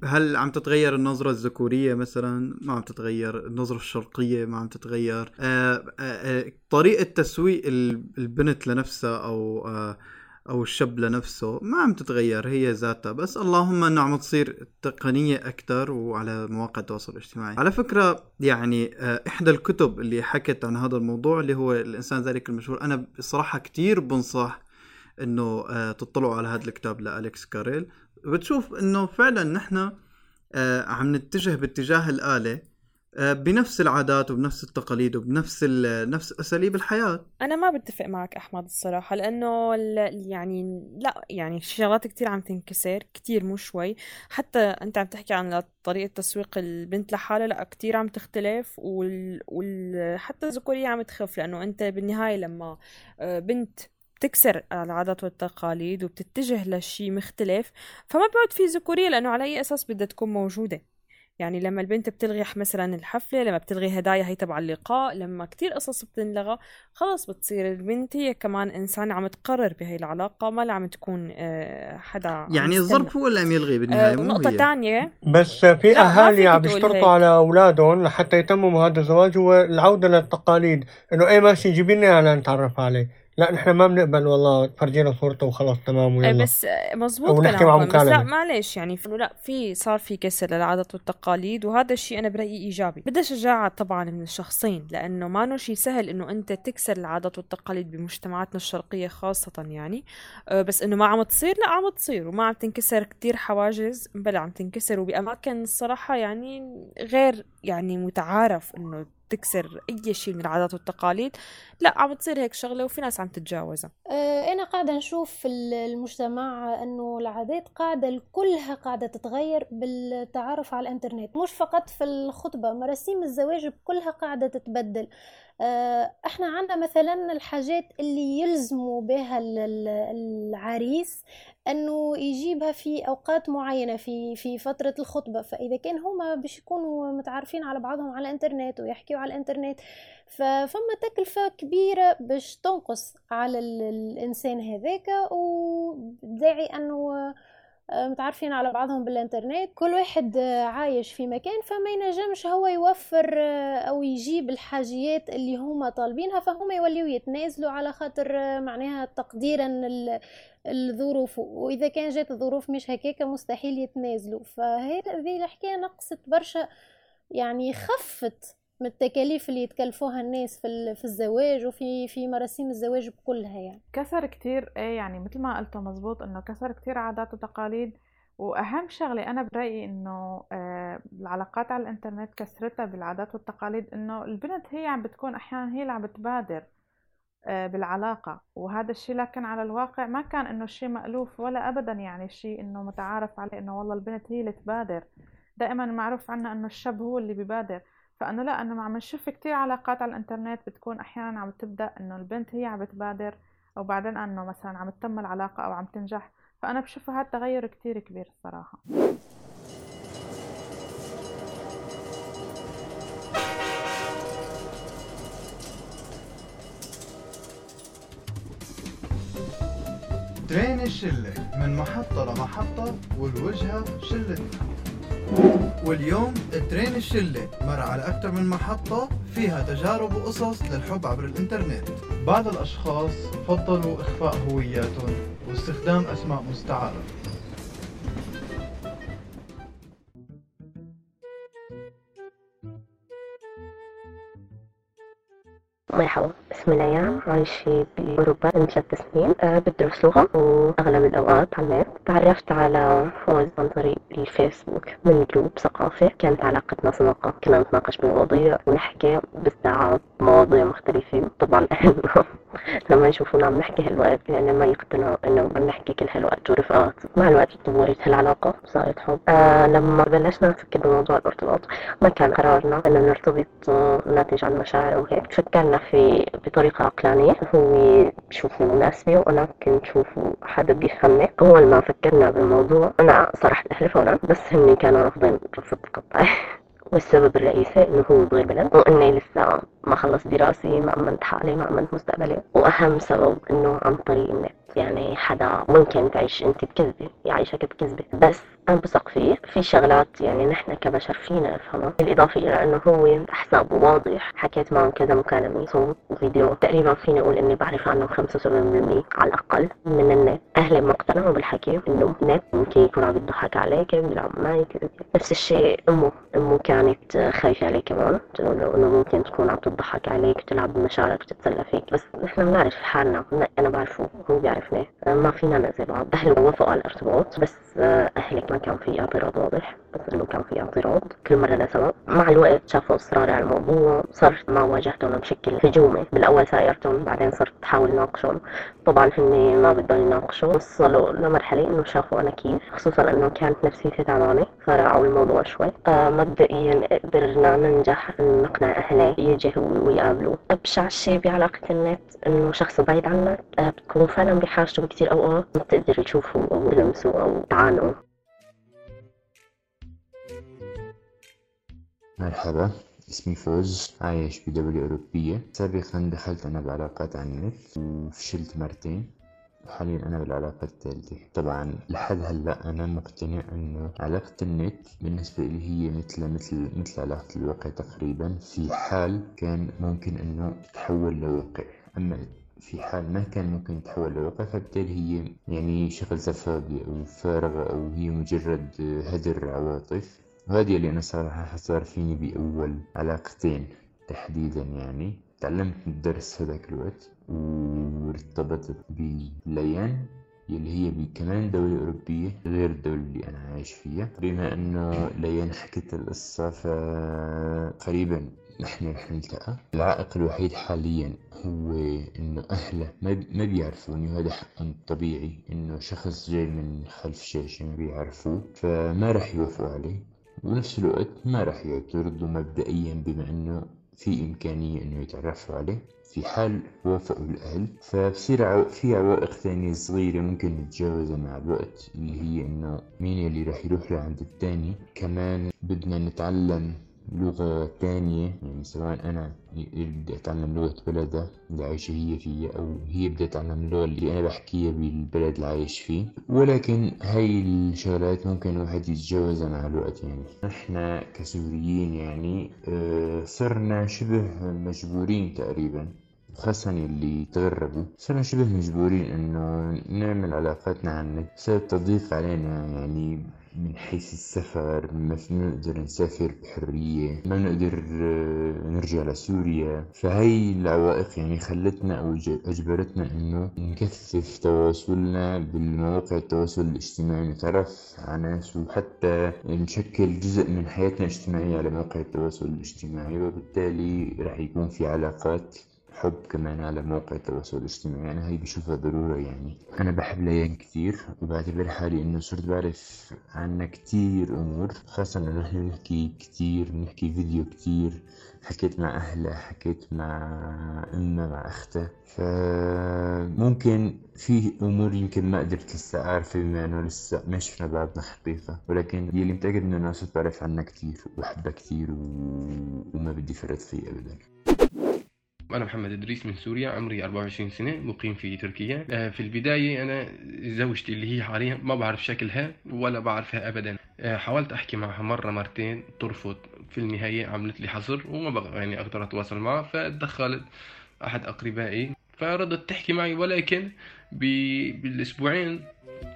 هل عم تتغير النظرة الذكورية مثلا؟ ما عم تتغير. النظرة الشرقية ما عم تتغير. آه، آه، آه، طريقة تسويق ال- البنت لنفسها أو آه، أو الشاب لنفسه ما عم تتغير هي ذاتها. بس اللهم أنه عم تصير تقنية أكتر وعلى مواقع التواصل الاجتماعي. على فكرة يعني آه، إحدى الكتب اللي حكت عن هذا الموضوع اللي هو الإنسان ذلك المجهول أنا بصراحة كتير بنصح إنه آه، تطلعوا على هذا الكتاب لأليكس كاريل. بتشوف إنه فعلا نحن آه، عم نتجه باتجاه الآلة آه، بنفس العادات وبنفس التقاليد وبنفس نفس أساليب الحياة. أنا ما بتفق معك أحمد الصراحة لأنه يعني لا يعني شغلات كتير عم تنكسر كتير مو شوي. حتى أنت عم تحكي عن طريقة تسويق البنت لحالها لا كتير عم تختلف وال... وال... الذكورية عم تخف لأنه أنت بالنهاية لما آه، بنت بتكسر العادات والتقاليد وبتتجه لشيء مختلف فما بيعود في ذكورية لأنه على أي أساس بدها تكون موجودة. يعني لما البنت بتلغي مثلا الحفلة لما بتلغي هدايا هي تبع اللقاء لما كتير قصص بتنلغى خلص بتصير البنت هي كمان إنسان عم تقرر بهي العلاقة ما لا عم تكون آه، حدا يعني. الظرف هو اللي عم يلغي آه، بالنهاية مو ونقطة هي تانية بس في فيك عم يشترطوا. على أولادهم لحتى يتمموا هذا الزواج هو العودة للتقاليد إنه إيه ماشي جيبي لنا أنا نتعرف عليه لا نحن ما بنقبل والله فرجينا صورته وخلص تمام إيه ويلا. بس آه، مزبوط كلامكم بس لا معلش يعني انه لا في صار في كسر للعادات والتقاليد وهذا الشيء أنا برأيي إيجابي. بدها شجاعه طبعا من الشخصين لأنه ما شيء سهل إنه أنت تكسر العادات والتقاليد بمجتمعاتنا الشرقية خاصة يعني. آه، بس إنه ما عم تصير لا عم تصير وما عم تنكسر كتير حواجز بلا عم تنكسر وبأماكن الصراحة يعني غير يعني متعارف إنه تكسر أي شيء من العادات والتقاليد. لا عم تصير هيك شغلة وفي ناس عم تتجاوزها. آه، أنا قاعدة نشوف في ال- المجتمع أنه العادات قاعدة كلها قاعدة تتغير بالتعارف على الإنترنت. مش فقط في الخطبة مراسيم الزواج كلها قاعدة تتبدل. إحنا عندنا مثلا الحاجات اللي يلزموا بها ال- ال- العريس إنه يجيبها في أوقات معينة في في فترة الخطبة. فإذا كان هما باش يكونوا متعارفين على بعضهم على الإنترنت ويحكيوا على الإنترنت ففما تكلفة كبيرة باش تنقص على ال- الإنسان هذاك. وداعي آه، متعرفين على بعضهم بالإنترنت. كل واحد آه، عايش في مكان فما ينجمش هو يوفر آه، أو يجيب الحاجيات اللي هما طالبينها فهم يوليو يتنازلوا على خاطر آه، معناها تقديرا ال- الظروف. وإذا كان جات الظروف مش هكاكا مستحيل يتنازلوا. فهذه الحكاية نقصت برشا يعني خفت من التكاليف اللي يتكلفوها الناس في في الزواج وفي في مراسيم الزواج بكلها يعني. كسر كتير إيه يعني مثل ما قلتوا مزبوط إنه كسر كتير عادات وتقاليد. وأهم شغلة أنا برأيي إنه آه، العلاقات على الإنترنت كسرتها بالعادات والتقاليد إنه البنت هي عم بتكون أحيانا هي اللي عم بتبادر آه، بالعلاقة. وهذا الشيء لكن على الواقع ما كان إنه شيء مألوف ولا ابدا يعني شيء إنه متعارف عليه إنه والله البنت هي اللي تبادر. دائما معروف عنا إنه الشاب هو اللي بيبادر فأنه لا أنه عم نشوف كتير علاقات على الإنترنت بتكون أحيانا عم تبدأ إنه البنت هي عم بتبادر أو بعدين أنه مثلا عم تتم العلاقة أو عم تنجح. فأنا بشوف هذا تغير كتير كبير الصراحة. ترين الشلة من محطة لمحطة والوجهة شلتنا. واليوم train الشلة مر على أكثر من محطة فيها تجارب وقصص للحب عبر الإنترنت. بعض الأشخاص فضلوا إخفاء هوياتهم واستخدام أسماء مستعارة. مرحبا اسمي ليان عايشة بأوروبا من ثلاث سنين. أه بدرس لغة وأغلب الأوقات على النت. تعرفت على فوز عن طريق الفيسبوك من group ثقافي. كانت علاقتنا صداقة كنا نتناقش بمواضيع ونحكي بالساعات مواضيع مختلفة. طبعا. أهلنا [laughs] لما يشوفونا عم نحكي هالوقت يعني ما يقتنعوا إنه عم نحكي كل هالوقت ورفقات مع الوقت تطورت هالعلاقة وصارت حب آه لما بلشنا نفكر بموضوع الارتباط ما كان قرارنا إنه نرتبط آه، ناتج عن مشاعر وهيك فكرنا في بطريقة عقلانية هو بشوفه مناسبة وأنا كنت شوفه حدا بيفهمني أول ما فكرنا بالموضوع أنا صراحة أهلي فورا بس هن كانوا رافضين رفض قطعي. [laughs] والسبب الرئيسي انه هو صغير بلد واني لسه ما خلص دراسي ما امنت حالي ما امنت مستقبلي. وأهم سبب إنه عن طريق النت. يعني حدا ممكن تعيش انت بكذبة يعيشك بكذبة بس أنا بثق فيه في شغلات يعني نحن كبشر فينا نفهمها بالإضافة إلى إنه هو حسابه واضح. حكيت معه كذا مكالمة صوت وفيديو تقريبا فيني أقول إني بعرف عنه 75% على الأقل من النت. أهلي ما اقتنعوا بالحكي إنه النت ممكن يكون عم يضحك عليك بيلعب معك نفس الشيء أمه. أمه كانت خايفة عليه كمان تقول له إنه ممكن تكون عم تضحك عليك وتلعب بمشاعرك وتتسلى فيك. بس نحن بنعرف حالنا أنا بعرفه هو بيعرفني ما فينا نأذي بعض اهله وافقوا على الارتباط بس أهلك ما كان في اعتراض واضح. بس انه كان في اعتراض كل مرة لسبب مع الوقت شافوا اصراري على الموضوع. صرت ما واجهتهم بشكل هجومي. بالأول سايرتهم بعدين صرت أحاول ناقشهم طبعا هن ما بدهم يناقشوا. وصلوا لمرحلة إنه شافوا أنا كيف. خصوصا إنه كانت نفسيتي تعبانة فراعوا الموضوع شوي. آه مبدئيا قدرنا ننجح نقنع أهلي يجوا ويقابلوا أبشع شيء بعلاقة النت إنه شخص بعيد عنك. آه بتكون فعلا بحاجته بكثير أوقات. ما بتقدر تشوفه أو تلمسه أو تعانقه مرحبا اسمي فوز عايش بدولة أوروبية. سابقا دخلت أنا بعلاقات على النت وفشلت مرتين وحاليا أنا بالعلاقة الثالثة. طبعا لحد هلأ أنا مقتنع إنه علاقة النت بالنسبة لي هي مثل مثل مثل علاقة الواقع تقريبا. في حال كان ممكن إنه تتحول لواقع. أما في حال ما كان ممكن يتحول لواقع فبالتالي هي يعني شغل سفاهي أو فارغة أو هي مجرد هدر عواطف. اللي أنا صراحة صار فيني بأول علاقتين تحديدا يعني. تعلمت الدرس هذاك الوقت وارتبطت بليان يلي هي كمان دولة أوروبية غير الدولة اللي أنا عايش فيها. بما إنه ليان حكت القصة فقريبا نحن رح نلتقى. العائق الوحيد حاليا هو إنه أهله ما بيعرفوني وهذا حقا طبيعي إنه شخص جاي من خلف شاشة ما بيعرفوه فما رح يوافقوا عليه. ونفس الوقت ما رح يعترضوا مبدئيا بما إنه في إمكانية إنه يتعرفوا عليه في حال وافقوا الأهل فبصير في عوائق ثانية صغيرة ممكن نتجاوزها مع الوقت اللي هي إنه مين اللي راح يروح لعند التاني. كمان بدنا نتعلم لغة تانية يعني سواء أنا بدي أتعلم لغة بلدها اللي عايشة هي فيها أو هي بدها تتعلم اللغة اللي أنا بحكيها بالبلد اللي عايش فيه. ولكن هاي الشغلات ممكن الواحد يتجاوزها مع الوقت يعني إحنا كسوريين يعني آه، صرنا شبه مجبورين تقريبا خاصة اللي تغربوا صرنا شبه مجبورين إنه نعمل علاقاتنا عن النت بسبب تضييق علينا يعني من حيث السفر ما نقدر نسافر بحرية ما نقدر آه، نرجع لسوريا. فهي العوائق يعني خلتنا أو أجبرتنا إنه نكثف تواصلنا بالمواقع التواصل الاجتماعي نتعرف على ناس وحتى نشكل جزء من حياتنا الاجتماعية على مواقع التواصل الاجتماعي وبالتالي راح يكون في علاقات حب كمان على مواقع التواصل الاجتماعي. أنا هاي بشوفها ضرورة يعني. أنا بحب ليان كتير وبعتبر حالي إنه صرت بعرف عنها كتير أمور. خاصة إنه نحن نحكي كتير بنحكي فيديو كتير حكيت مع أهلها حكيت مع أمها مع أختها. فممكن في أمور يمكن ما قدرت لسه أعرفها بما إنه لسه ما شفنا بعضنا حقيقة. ولكن يلي متأكد إنه أنا صرت بعرف عنها كتير وبحبها كتير و... وما بدي فرط فيه أبدا. أنا محمد إدريس من سوريا عمري 24 سنة مقيم في تركيا. آه، في البداية أنا زوجتي اللي هي حاليا ما بعرف شكلها ولا بعرفها أبدا. آه، حاولت أحكي معها مرة مرتين ترفض. في النهاية عملت لي حظر وما يعني أقدر أتواصل معها فدخلت أحد أقربائي. فردت تحكي معي ولكن بالأسبوعين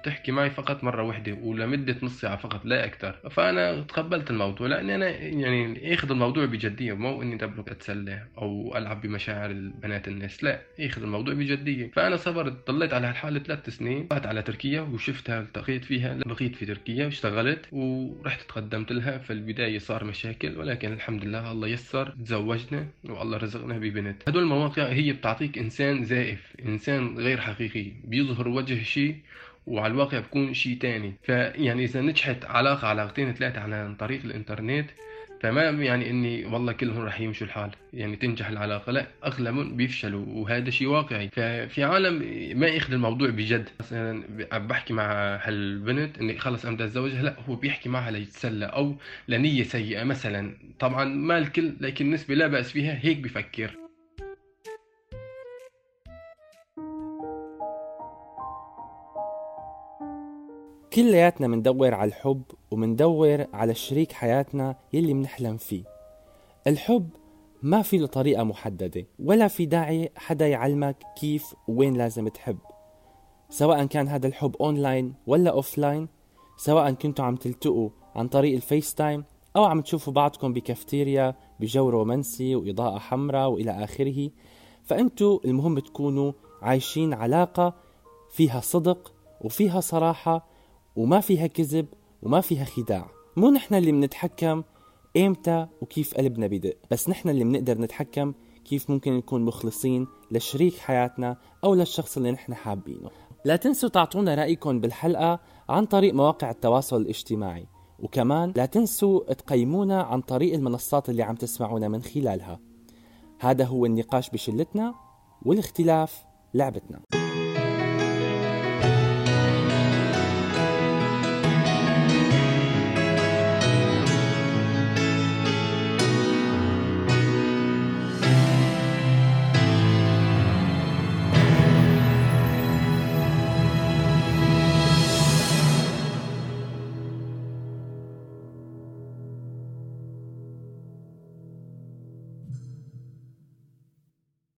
تحكي معي فقط مرة واحدة ولمدة نص ساعة فقط لا أكثر فأنا تقبلت الموضوع لأني أنا يعني اخذ الموضوع بجدية مو إني دبلك أتسلى أو ألعب بمشاعر البنات الناس لا اخذ الموضوع بجدية. فأنا صبرت ضليت على هالحالة ثلاث سنين رحت على تركيا وشفتها التقيت فيها بقيت في تركيا واشتغلت ورحت تقدمت لها. في البداية صار مشاكل ولكن الحمد لله الله يسر تزوجنا والله رزقنا ببنت. هدول المواقع هي بتعطيك إنسان زائف إنسان غير حقيقي بيظهر وجه شيء وعلى الواقع بكون شيء تاني. فيعني إذا نجحت علاقه علاقتين ثلاثة عن طريق الإنترنت فما يعني إني والله كلهم رح يمشوا الحال. يعني تنجح العلاقة لا اغلبهم بيفشلوا وهذا شيء واقعي. ففي عالم ما يأخذ الموضوع بجد. مثلا بحكي مع هالبنت إني خلص أنا بدي أتزوجها لا هو بيحكي معها ليتسلى أو لنية سيئة مثلا. طبعا ما الكل لكن نسبه لا بأس فيها هيك بفكر. كلياتنا مندور على الحب ومندور على شريك حياتنا يلي منحلم فيه. الحب ما في له طريقة محددة ولا في داعي حدا يعلمك كيف وين لازم تحب. سواء كان هذا الحب اونلاين ولا offline سواء كنتوا عم تلتقوا عن طريق ال FaceTime أو عم تشوفوا بعضكم بكافتيريا بجو رومانسي وإضاءة حمراء وإلى آخره فأنتوا المهم تكونوا عايشين علاقة فيها صدق وفيها صراحة وما فيها كذب وما فيها خداع. مو نحن اللي بنتحكم ايمتى وكيف قلبنا بدق بس نحن اللي بنقدر نتحكم كيف ممكن نكون مخلصين لشريك حياتنا أو للشخص اللي نحن حابينه. لا تنسوا تعطونا رأيكم بالحلقة عن طريق مواقع التواصل الاجتماعي وكمان لا تنسوا تقيمونا عن طريق المنصات اللي عم تسمعونا من خلالها. هذا هو النقاش بشلتنا والاختلاف لعبتنا.